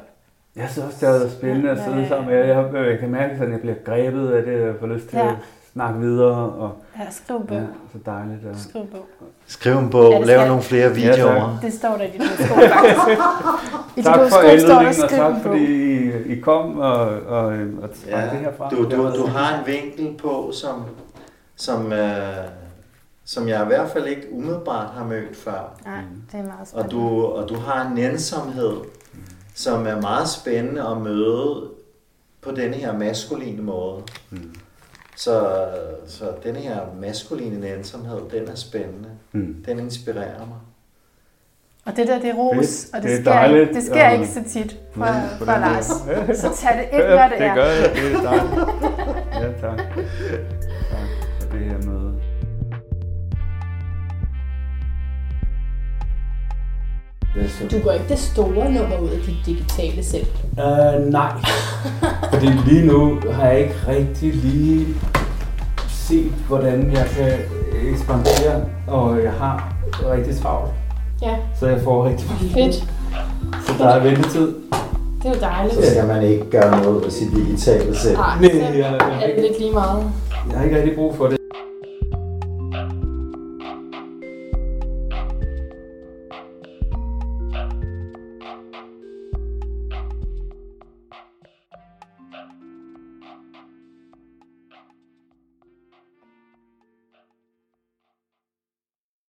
Jeg synes også, det har været spændende at sidde sammen med jer. Jeg, har- jeg kan mærke, at jeg bliver grebet af det, og får lyst til Ja. at snakke videre. Og, Ja, skriv en bog. ja, så dejligt. Og, Skriv en bog. Skriv en bog, Ja, lav skal- nogle flere Ja, videoer. Det står der i horoskop, faktisk. I tak for anledningen, og tak fordi. I, I kom og, og, og Ja, det her frem. du, du, du har en vinkel på, som, som, øh, som jeg i hvert fald ikke umiddelbart har mødt før. Nej, det er meget Og spændende. du, og du har en nænsomhed, som er meget spændende at møde på denne her maskuline måde. Mm. Så, så denne her maskuline nænsomhed, den er spændende. Mm. Den inspirerer mig. Og det der, det er ros, og det, Det er sker, dejligt. ikke, det sker Ja. ikke så tit fra, Nej, på fra den måde. Lars. Så tag det ind, når det det er. gør jeg. Det er dejligt. Ja, tak. Du går ikke det store nummer ud af dit digitale selv. Uh, nej. Fordi lige nu har jeg ikke rigtig lige set, hvordan jeg kan ekspandere, og jeg har rigtig travlt. Ja. Så jeg får rigtig mange. Fedt. Så der er ventetid. Det er jo dejligt. Så skal man ikke gøre noget ved sit digitale selv. Nej, jeg, er det lidt lige meget. jeg har ikke rigtig brug for det.